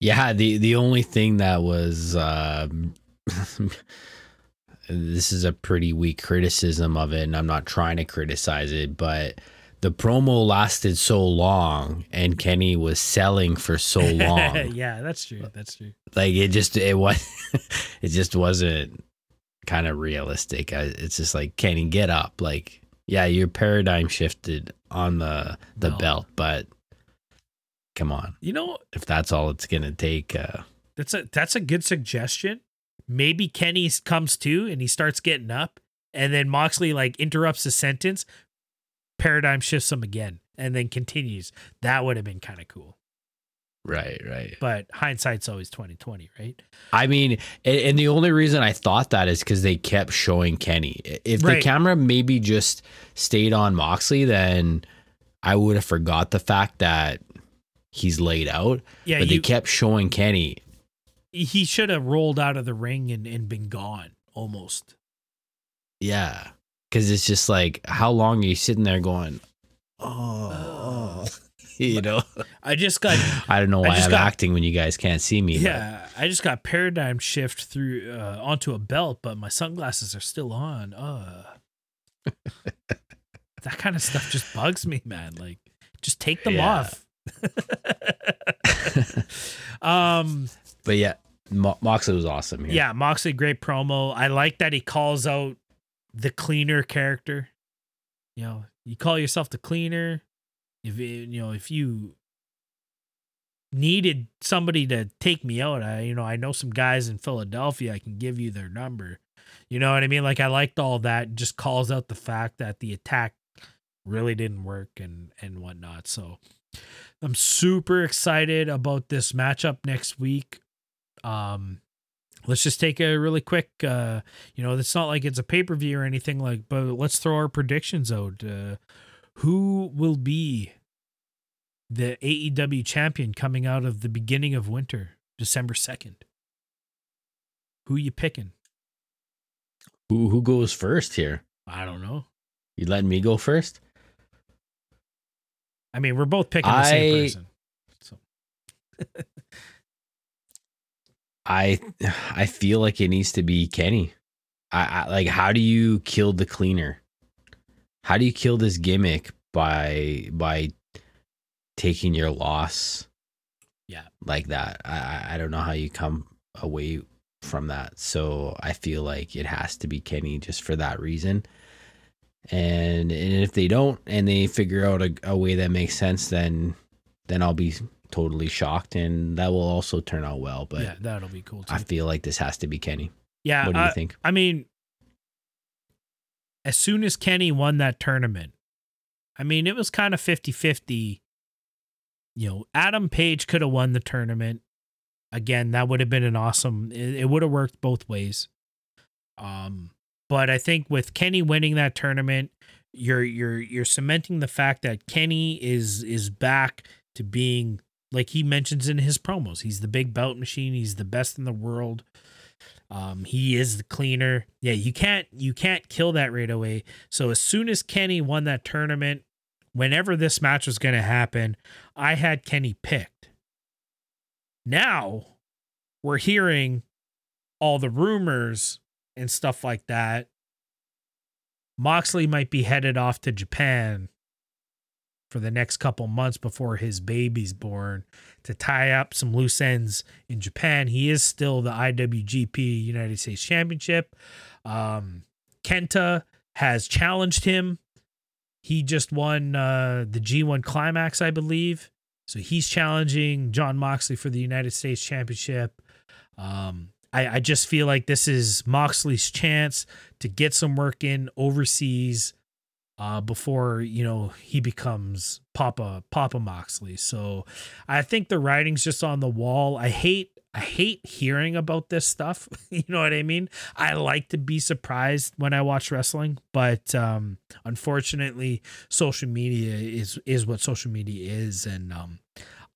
Yeah, the the only thing that was um, this is a pretty weak criticism of it, and I'm not trying to criticize it, but the promo lasted so long and Kenny was selling for so long. yeah, that's true. That's true. like it just it was it just wasn't kind of realistic. I, it's just like Kenny get up like yeah, your paradigm shifted on the the No. belt, but come on. You know, If that's all it's going to take uh That's a that's a good suggestion. Maybe Kenny comes to and he starts getting up, and then Moxley like interrupts the sentence, paradigm shifts him again, and then continues. That would have been kind of cool. right, right. But hindsight's always twenty twenty, right? I mean, and, and the only reason I thought that is because they kept showing Kenny. If the camera maybe just stayed on Moxley, then I would have forgot the fact that he's laid out. Yeah, but you, they kept showing Kenny. he should have rolled out of the ring and, and been gone almost. Yeah, because it's just like, how long are you sitting there going? Oh, you know. I just got I don't know I why I'm got- acting when you guys can't see me. but- yeah, I just got paradigm shift through uh, onto a belt, but my sunglasses are still on. Uh that kind of stuff just bugs me, man. Like, just take them Yeah. off. um, but yeah, Mo- Moxley was awesome here. yeah, Moxley, great promo. I like that he calls out the cleaner character. You know, you call yourself the cleaner. If it, you know, if you needed somebody to take me out, I you know, I know some guys in Philadelphia. I can give you their number. You know what I mean? Like I liked all that. Just calls out the fact that the attack really didn't work and and whatnot. So I'm super excited about this matchup next week. Um, let's just take a really quick. Uh, you know, it's not like it's a pay per view or anything like, but let's throw our predictions out. Uh, who will be the AEW champion coming out of the beginning of winter, December second? Who you picking? Who who goes first here? I don't know. You letting me go first? I mean, we're both picking the same person. So I I feel like it needs to be Kenny. I, I like how do you kill the cleaner? How do you kill this gimmick by by taking your loss? Yeah. Like that. I I- I don't know how you come away from that. So I feel like it has to be Kenny just for that reason. And and if they don't and they figure out a, a way that makes sense then then I'll be totally shocked and that will also turn out well. But yeah, that'll be cool too. I feel like this has to be Kenny. yeah, What do you think? I mean, as soon as Kenny won that tournament, I mean, it was kind of 50 50. You know, Adam Page could have won the tournament. Again, that would have been an awesome, it, it would have worked both ways. Um, but I think with Kenny winning that tournament, you're you're you're cementing the fact that Kenny is is back to being like he mentions in his promos. He's the big belt machine. He's the best in the world. Um, he is the cleaner. Yeah, you can't you can't kill that right away. So as soon as Kenny won that tournament, whenever this match was going to happen, I had Kenny picked. Now we're hearing all the rumors and stuff like that. Moxley might be headed off to Japan for the next couple months before his baby's born to tie up some loose ends in Japan. He is still the IWGP United States Championship. Um, Kenta has challenged him. He just won uh, the G1 Climax, I believe. So he's challenging Jon Moxley for the United States Championship. Um, I, I just feel like this is Moxley's chance to get some work in overseas uh, before you know he becomes Papa Papa Moxley. So I think the writing's just on the wall. I hate I hate hearing about this stuff. you know what I mean? I like to be surprised when I watch wrestling, but um, unfortunately, social media is is what social media is, and um,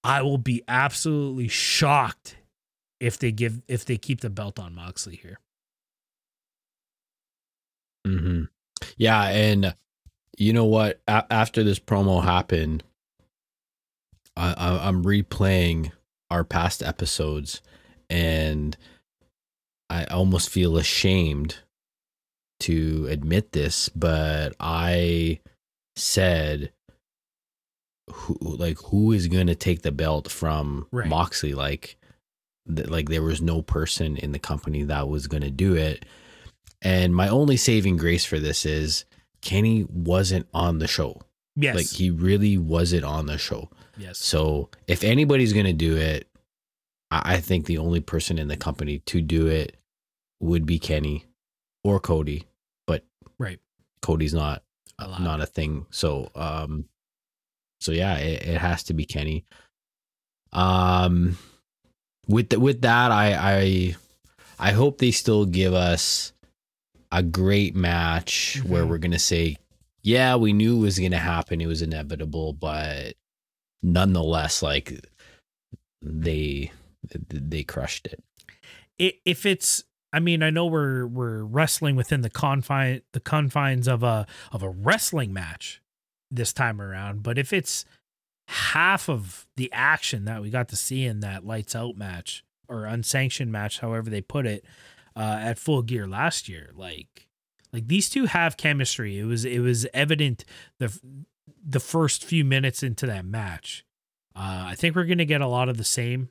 I will be absolutely shocked if they give if they keep the belt on Moxley here. hmm Yeah, and you know what? A- after this promo happened, I- I- I'm replaying our past episodes, and I almost feel ashamed to admit this, but I said, "Who like who is going to take the belt from Right. Moxley?" Like, th- like there was no person in the company that was going to do it. And my only saving grace for this is Kenny wasn't on the show. Yes. Like he really wasn't on the show. yes. So if anybody's gonna do it, I, I think the only person in the company to do it would be Kenny or Cody. But Right. Cody's not Allowed. not a thing. So um so yeah, it, it has to be Kenny. Um with the, with that I I I hope they still give us a great match where Mhm. we're gonna say, yeah, we knew it was gonna happen, it was inevitable, but nonetheless, like they they crushed it. If it's I mean, I know we're we're wrestling within the confine the confines of a of a wrestling match this time around, but if it's half of the action that we got to see in that lights out match or unsanctioned match, however they put it, uh, at full gear last year, like like these two have chemistry. It was it was evident the the first few minutes into that match. Uh, I think we're gonna get a lot of the same.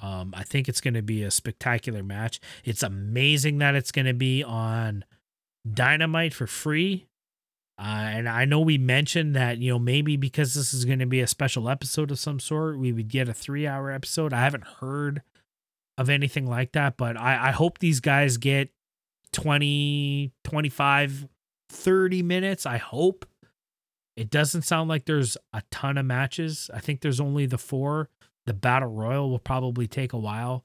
Um, I think it's to be a spectacular match. It's amazing that it's to be on Dynamite for free. Uh, and I know we mentioned that, you know, maybe because this is going to be a special episode of some sort, we would get a three hour episode. I haven't heard of anything like that, but I, I hope these guys get 20, 25, 30 minutes. I hope. It doesn't sound like there's a ton of matches. I think there's only the four the battle royal will probably take a while.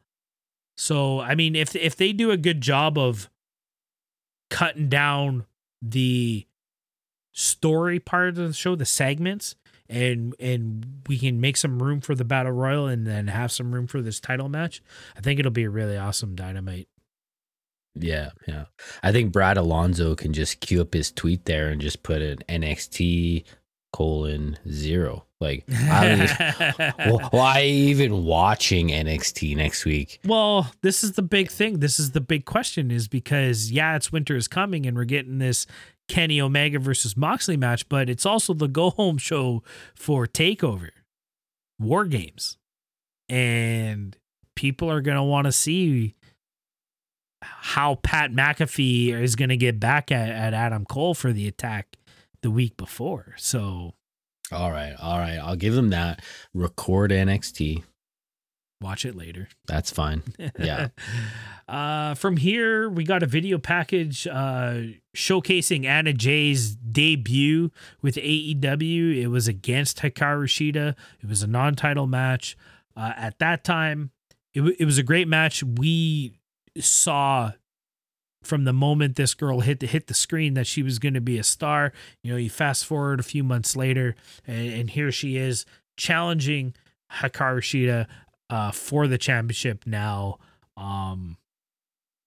So, I mean, if if they do a good job of cutting down the story part of the show, the segments, and and we can make some room for the battle royal and then have some room for this title match, I think it'll be a really awesome dynamite. Yeah, yeah. I think Brad Alonso can just cue up his tweet there and just put an NXT colon zero. Like, I don't even- Wh- why even watching NXT next week? Well, this is the big thing. This is the big question is because yeah, it's winter is coming and we're getting this Kenny Omega versus Moxley match, but it's also the go home show for Takeover, War Games, and people are gonna want to see how Pat McAfee is gonna get back at, at Adam Cole for the attack the week before. So All right, all right. I'll give them that. Record NXT. Watch it later. That's fine. Yeah. uh, from here, we got a video package uh, showcasing Anna Jay's debut with AEW. It was against Hikaru Shida. It was a non-title match. Uh, at that time, it, w- it was a great match. We saw from the moment this girl hit the hit the screen that she was going to be a star. You know, you fast forward a few months later, and, and here she is challenging Hikaru Shida uh, for the championship now. Um,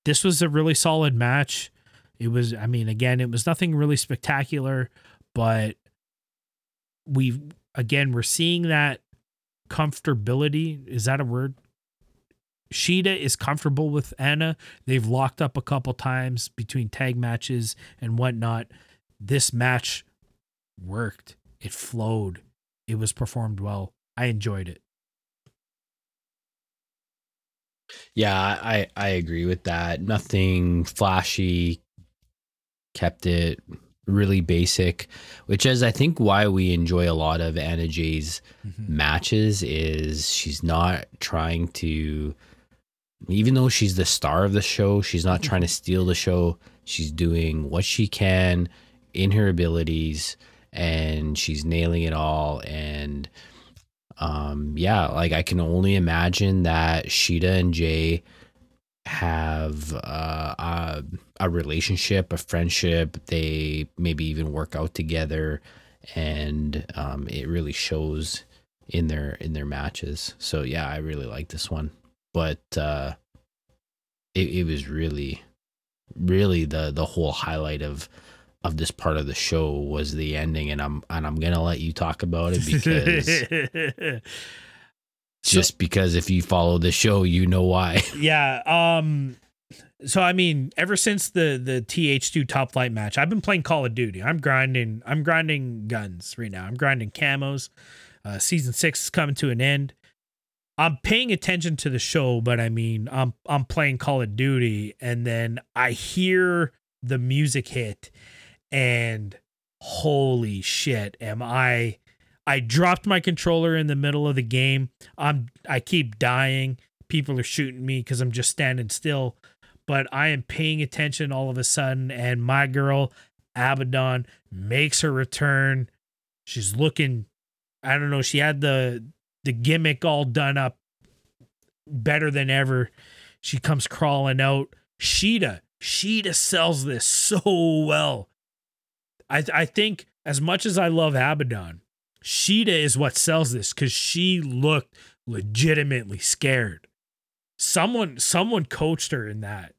this was a really solid match. It was, I mean, again, it was nothing really spectacular, but we again we're seeing that comfortability. Is that a word? Shida is comfortable with Anna. They've locked up a couple times between tag matches and whatnot. This match worked. It flowed. It was performed well. I enjoyed it. Yeah, I I agree with that. Nothing flashy. Kept it really basic, which is I think why we enjoy a lot of Anna Jay's mm-hmm. matches is she's not trying to even though she's the star of the show, she's not trying to mm-hmm. steal the show. She's doing what she can in her abilities and she's nailing it all and um yeah, like I can only imagine that Shida and Jay have uh, a, a relationship, a friendship. They maybe even work out together, and um, it really shows in their in their matches. So yeah, I really like this one. but uh, it, it was really, really the the whole highlight of of this part of the show was the ending, and I'm and I'm gonna let you talk about it because just because if you follow the show, you know why. yeah. Um. So I mean, ever since the the TH2 top flight match, I've been playing Call of Duty. I'm grinding. I'm grinding guns right now. I'm grinding camos. Uh, season six is coming to an end. I'm paying attention to the show, but I mean, I'm I'm playing Call of Duty, and then I hear the music hit, and holy shit, am I? I dropped my controller in the middle of the game. I'm I keep dying. People are shooting me because I'm just standing still, but I am paying attention all of a sudden, and my girl Abaddon makes her return. She's looking. I don't know. She had the the gimmick all done up better than ever. She comes crawling out. Shida, Shida sells this so well. I I think as much as I love Abaddon, Shida is what sells this because she looked legitimately scared. Someone someone coached her in that.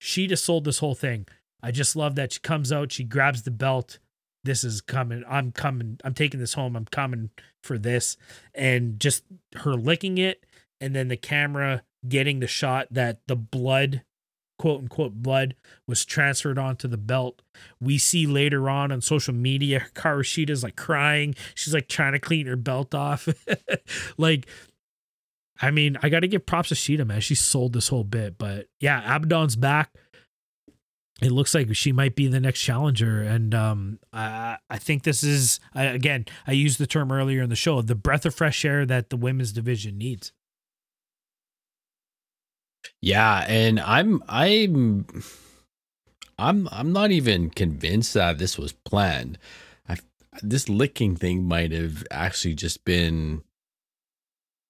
Shida sold this whole thing. I just love that she comes out, she grabs the belt. This is coming. I'm coming. I'm taking this home. I'm coming for this. And just her licking it and then the camera getting the shot that the blood quote unquote blood was transferred onto the belt. We see later on on social media, Hikaru Shida's like crying. She's like trying to clean her belt off. like, I mean, I got to give props to Shida, man. She sold this whole bit. But yeah, Abaddon's back. It looks like she might be the next challenger, and um, I I think this is I, again I used the term earlier in the show the breath of fresh air that the women's division needs. Yeah, and I'm I'm I'm I'm not even convinced that this was planned. I this licking thing might have actually just been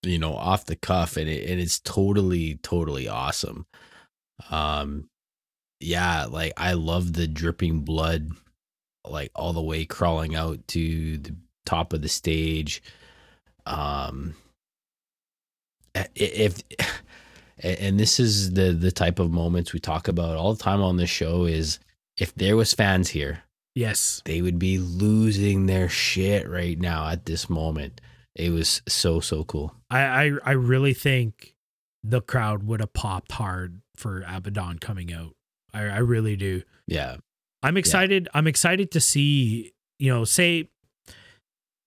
you know off the cuff and it, and it's totally totally awesome. Um yeah, like I love the dripping blood like all the way crawling out to the top of the stage. Um if and this is the the type of moments we talk about all the time on this show is if there was fans here yes. they would be losing their shit right now at this moment. It was so so cool. I i, I really think the crowd would have popped hard for abaddon coming out. I i really do. Yeah. I'm excited yeah. i'm excited to see you know say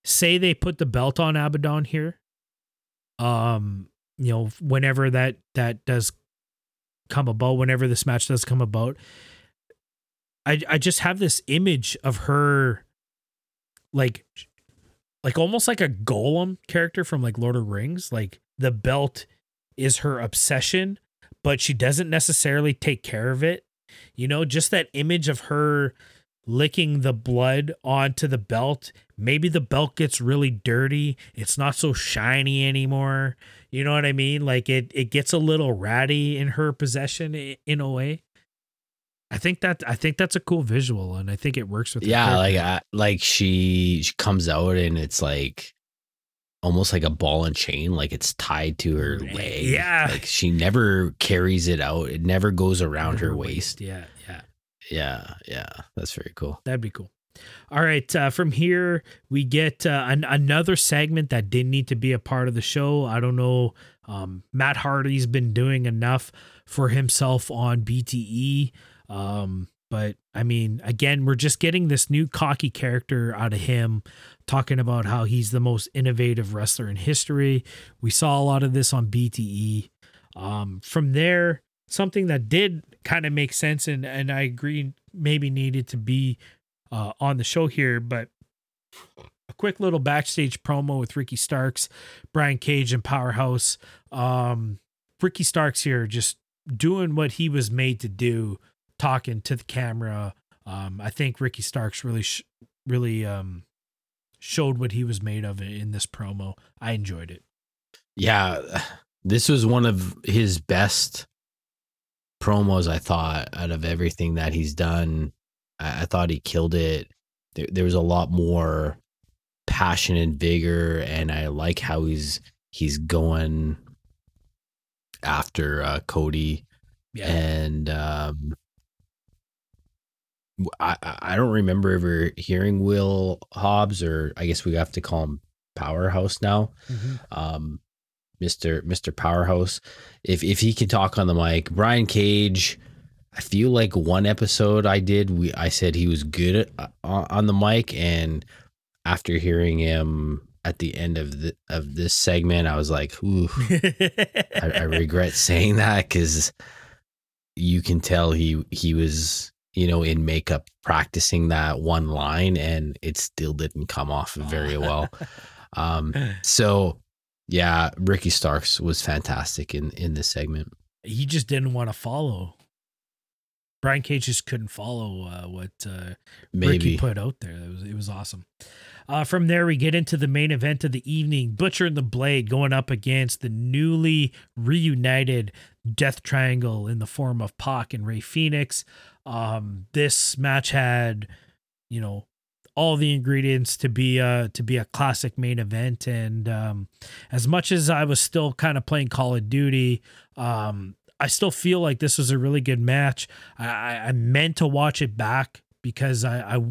say they put the belt on abaddon here um you know whenever that that does come about whenever this match does come about i i just have this image of her like like almost like a Gollum character from like lord of rings. Like the belt is her obsession but she doesn't necessarily take care of it. You know just that image of her licking the blood onto the belt maybe the belt gets really dirty it's not so shiny anymore you know what I mean? Like it it gets a little ratty in her possession in a way. I think that I think that's a cool visual, and I think it works with. Yeah, like uh, like she she comes out and it's like almost like a ball and chain, like it's tied to her leg. Yeah, like she never carries it out. It never goes around her, her waist. waist. Yeah, yeah, yeah, yeah. That's very cool. That'd be cool. All right, uh, from here we get uh, an, another segment that didn't need to be a part of the show. I don't know. Um, Matt Hardy's been doing enough for himself on BTE. Um, but I mean, again, we're just getting this new cocky character out of him, talking about how he's the most innovative wrestler in history. We saw a lot of this on BTE. Um, from there, something that did kind of makes sense and, and I agree maybe needed to be uh, on the show here, but a quick little backstage promo with Ricky Starks, Brian Cage, and Powerhouse. Um, Ricky Starks here just doing what he was made to do, talking to the camera. Um, I think Ricky Starks really, sh- really um, showed what he was made of in this promo. I enjoyed it. Yeah, this was one of his best promos. I thought out of everything that he's done I, I thought he killed it. There, there was a lot more passion and vigor, and I like how he's he's going after uh, Cody Yeah. and um, I I don't remember ever hearing Will Hobbs or I guess we have to call him Powerhouse now. Mhm. Um, Mr. Mr. Powerhouse. If if he can talk on the mic, Brian Cage. I feel like one episode I did, we I said he was good at, uh, on the mic, and after hearing him at the end of the of this segment, I was like, "Ooh, I, I regret saying that because you can tell he he was you know in makeup practicing that one line, and it still didn't come off very well. Um, so yeah, Ricky Starks was fantastic in in this segment. he just didn't want to follow. Brian Cage just couldn't follow uh, what uh, Ricky put out there. It was it was awesome. Uh, from there, we get into the main event of the evening: Butcher and the Blade going up against the newly reunited Death Triangle in the form of Pac and Rey Fenix. Um, this match had, you know, all the ingredients to be a to be a classic main event. And um, as much as I was still kind of playing Call of Duty, um, I still feel like this was a really good match. I, I, meant to watch it back because I, I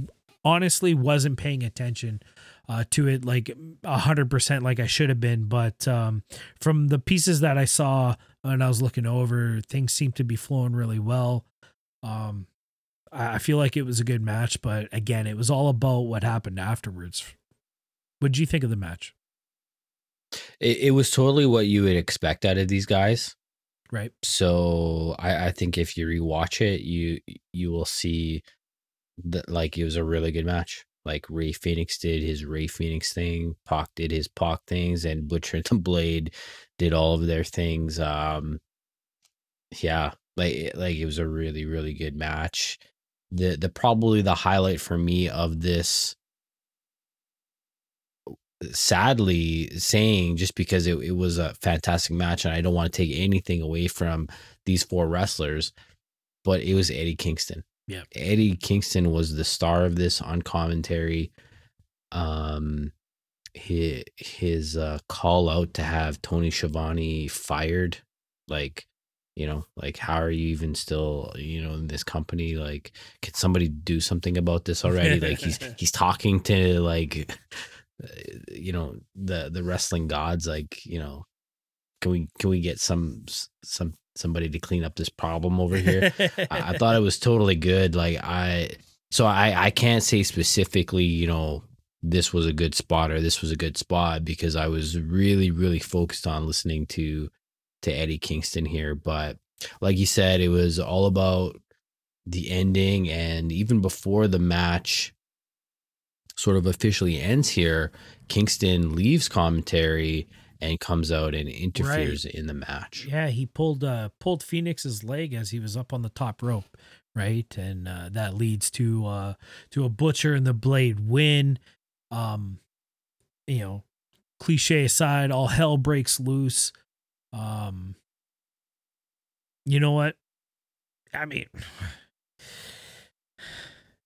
honestly wasn't paying attention uh, to it like a hundred percent like I should have been. But um, from the pieces that I saw when I was looking over, things seemed to be flowing really well. Um, I, feel like it was a good match, but again, it was all about what happened afterwards. What did you think of the match? it, it was totally what you would expect out of these guys. Right. So I, I think if you rewatch it, you you will see that like it was a really good match. Like Rey Fenix did his Rey Fenix thing, Pac did his Pac things, and Butcher and the Blade did all of their things. Um, yeah, like like it was a really really good match. The the probably the highlight for me of this sadly saying just because it, it was a fantastic match and I don't want to take anything away from these four wrestlers, but it was Eddie Kingston. Yeah. Eddie Kingston was the star of this on commentary. Um his, his uh, call out to have Tony Schiavone fired, like, you know, like how are you even still, you know, in this company? Like, can somebody do something about this already? like he's he's talking to like you know the the wrestling gods like you know can we can we get some some somebody to clean up this problem over here I, I thought it was totally good like i so i i can't say specifically you know this was a good spot or this was a good spot because i was really really focused on listening to to eddie kingston here but like you said it was all about the ending and even before the match sort of officially ends here, Kingston leaves commentary and comes out and interferes in the match. Yeah, he pulled uh pulled Fenix's leg as he was up on the top rope, right? And uh, that leads to uh to a butcher and the blade win. Um you know, cliche aside, all hell breaks loose. Um you know what? I mean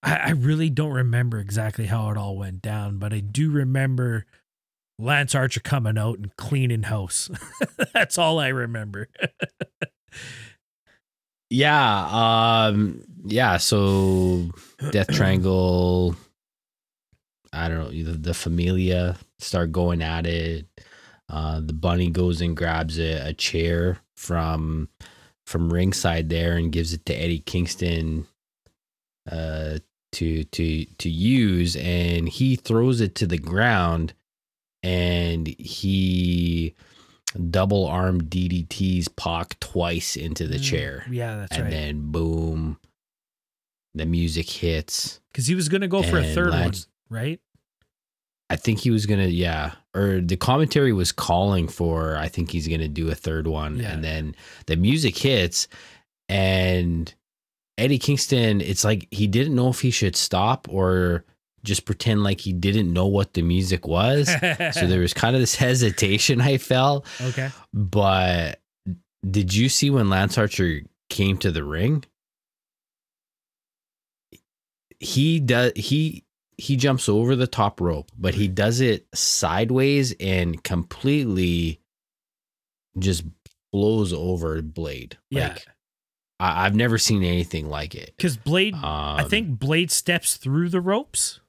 I, I really don't remember exactly how it all went down, but I do remember Lance Archer coming out and cleaning house. That's all I remember. Yeah, um yeah, so Death Triangle I don't know, the, the Familia start going at it. Uh the bunny goes and grabs a, a chair from from ringside there and gives it to Eddie Kingston uh to to to use and he throws it to the ground and he double arm DDTs Pac twice into the Mm, chair Yeah, that's and right. then boom the music hits Because he was going to go for a third one, right? I think he was gonna, yeah, or the commentary was calling for. I think he's gonna do a third one, Yeah. and then the music hits, and Eddie Kingston. It's like he didn't know if he should stop or just pretend like he didn't know what the music was. so there was kind of this hesitation I felt. okay. But did you see when Lance Archer came to the ring? He does he he jumps over the top rope, but he does it sideways and completely just blows over Blade. Yeah. Like I, I've never seen anything like it. Because Blade, Um, I think Blade steps through the ropes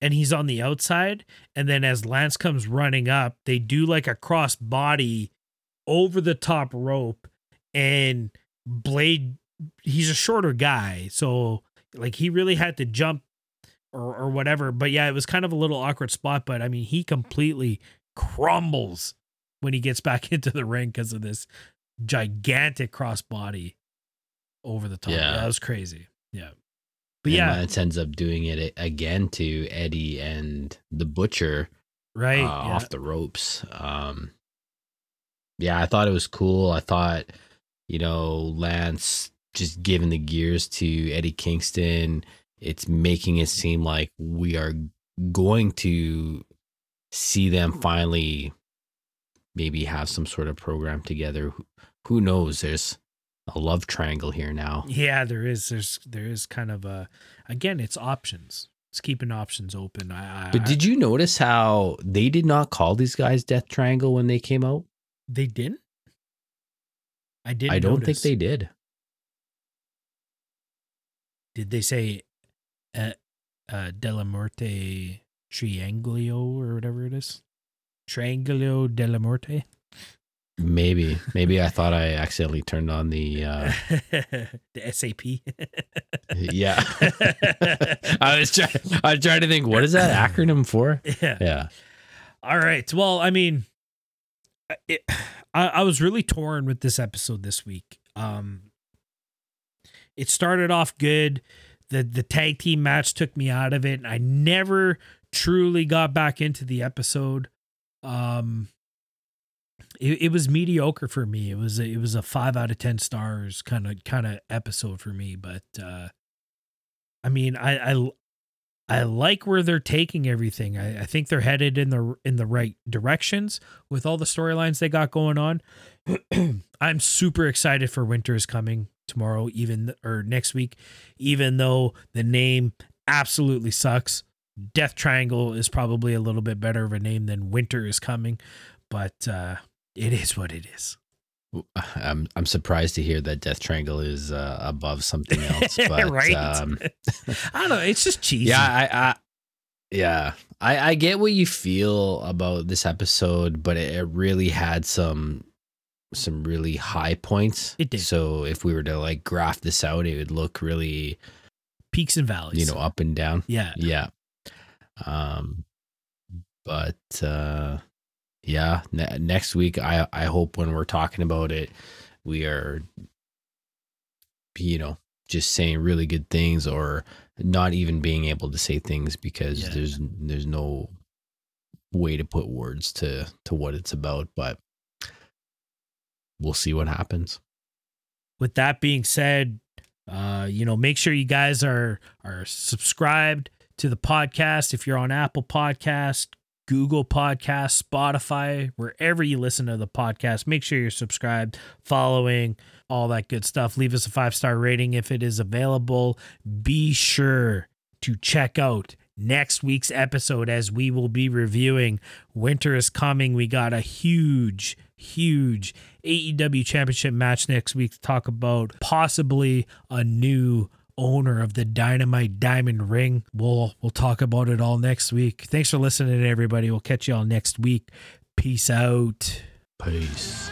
and he's on the outside. And then as Lance comes running up, they do like a cross body over the top rope. And Blade, he's a shorter guy. So like he really had to jump or, or whatever. But yeah, it was kind of a little awkward spot. But I mean, he completely crumbles when he gets back into the ring because of this gigantic crossbody over the top. Yeah. that was crazy. Yeah. But and yeah, Lance ends up doing it again to Eddie and the Butcher right. uh, yeah. off the ropes. Um, yeah, I thought it was cool. I thought, you know, Lance just giving the gears to Eddie Kingston. It's making it seem like we are going to see them hmm. finally maybe have some sort of program together. Who- Who knows? There's a love triangle here now. Yeah, there is. There's there is kind of a again, it's options. It's keeping options open. I, I But did you notice how they did not call these guys Death Triangle when they came out? they didn't? I didn't. I don't notice. think they did. did. They say, uh, uh, Della Morte Triangulio or whatever it is. Triangulio della Morte. Maybe, maybe I thought I accidentally turned on the. Uh, the SAP. yeah, I was trying. I was trying to think. What is that acronym for? yeah. Yeah, All right. Well, I mean, it, I, I was really torn with this episode this week. Um, it started off good. The The tag team match took me out of it, and I never truly got back into the episode. Um, it, it was mediocre for me. It was it was a five out of ten stars kind of kind of episode for me. But uh, I mean, I I I like where they're taking everything. I, I think they're headed in the in the right directions with all the storylines they got going on. I'm super excited for Winter is coming tomorrow, even or next week, even though the name absolutely sucks. Death Triangle is probably a little bit better of a name than Winter is coming, but uh, it is what it is. I'm I'm surprised to hear that Death Triangle is uh, above something else. But right? um, I don't know. It's just cheesy. yeah, I, I yeah, I I get what you feel about this episode, but it, it really had some some really high points. It did. So if we were to like graph this out, it would look really peaks and valleys. you know up and down. yeah. Yeah. Um, but uh, yeah, ne- next week I I hope when we're talking about it, we are, you know, just saying really good things or not even being able to say things because Yeah. there's there's no way to put words to to what it's about. But we'll see what happens. with that being said, uh, you know, make sure you guys are are subscribed to the podcast. If you're on Apple Podcast, Google Podcast, Spotify, wherever you listen to the podcast, make sure you're subscribed, following, all that good stuff. Leave us a five star rating if it is available. Be sure to check out next week's episode as we will be reviewing Winter is Coming. We got a huge, huge AEW Championship match next week to talk about possibly a new owner of the Dynamite Diamond Ring. We'll we'll talk about it all next week. Thanks for listening, everybody. We'll catch you all next week. Peace out. Peace.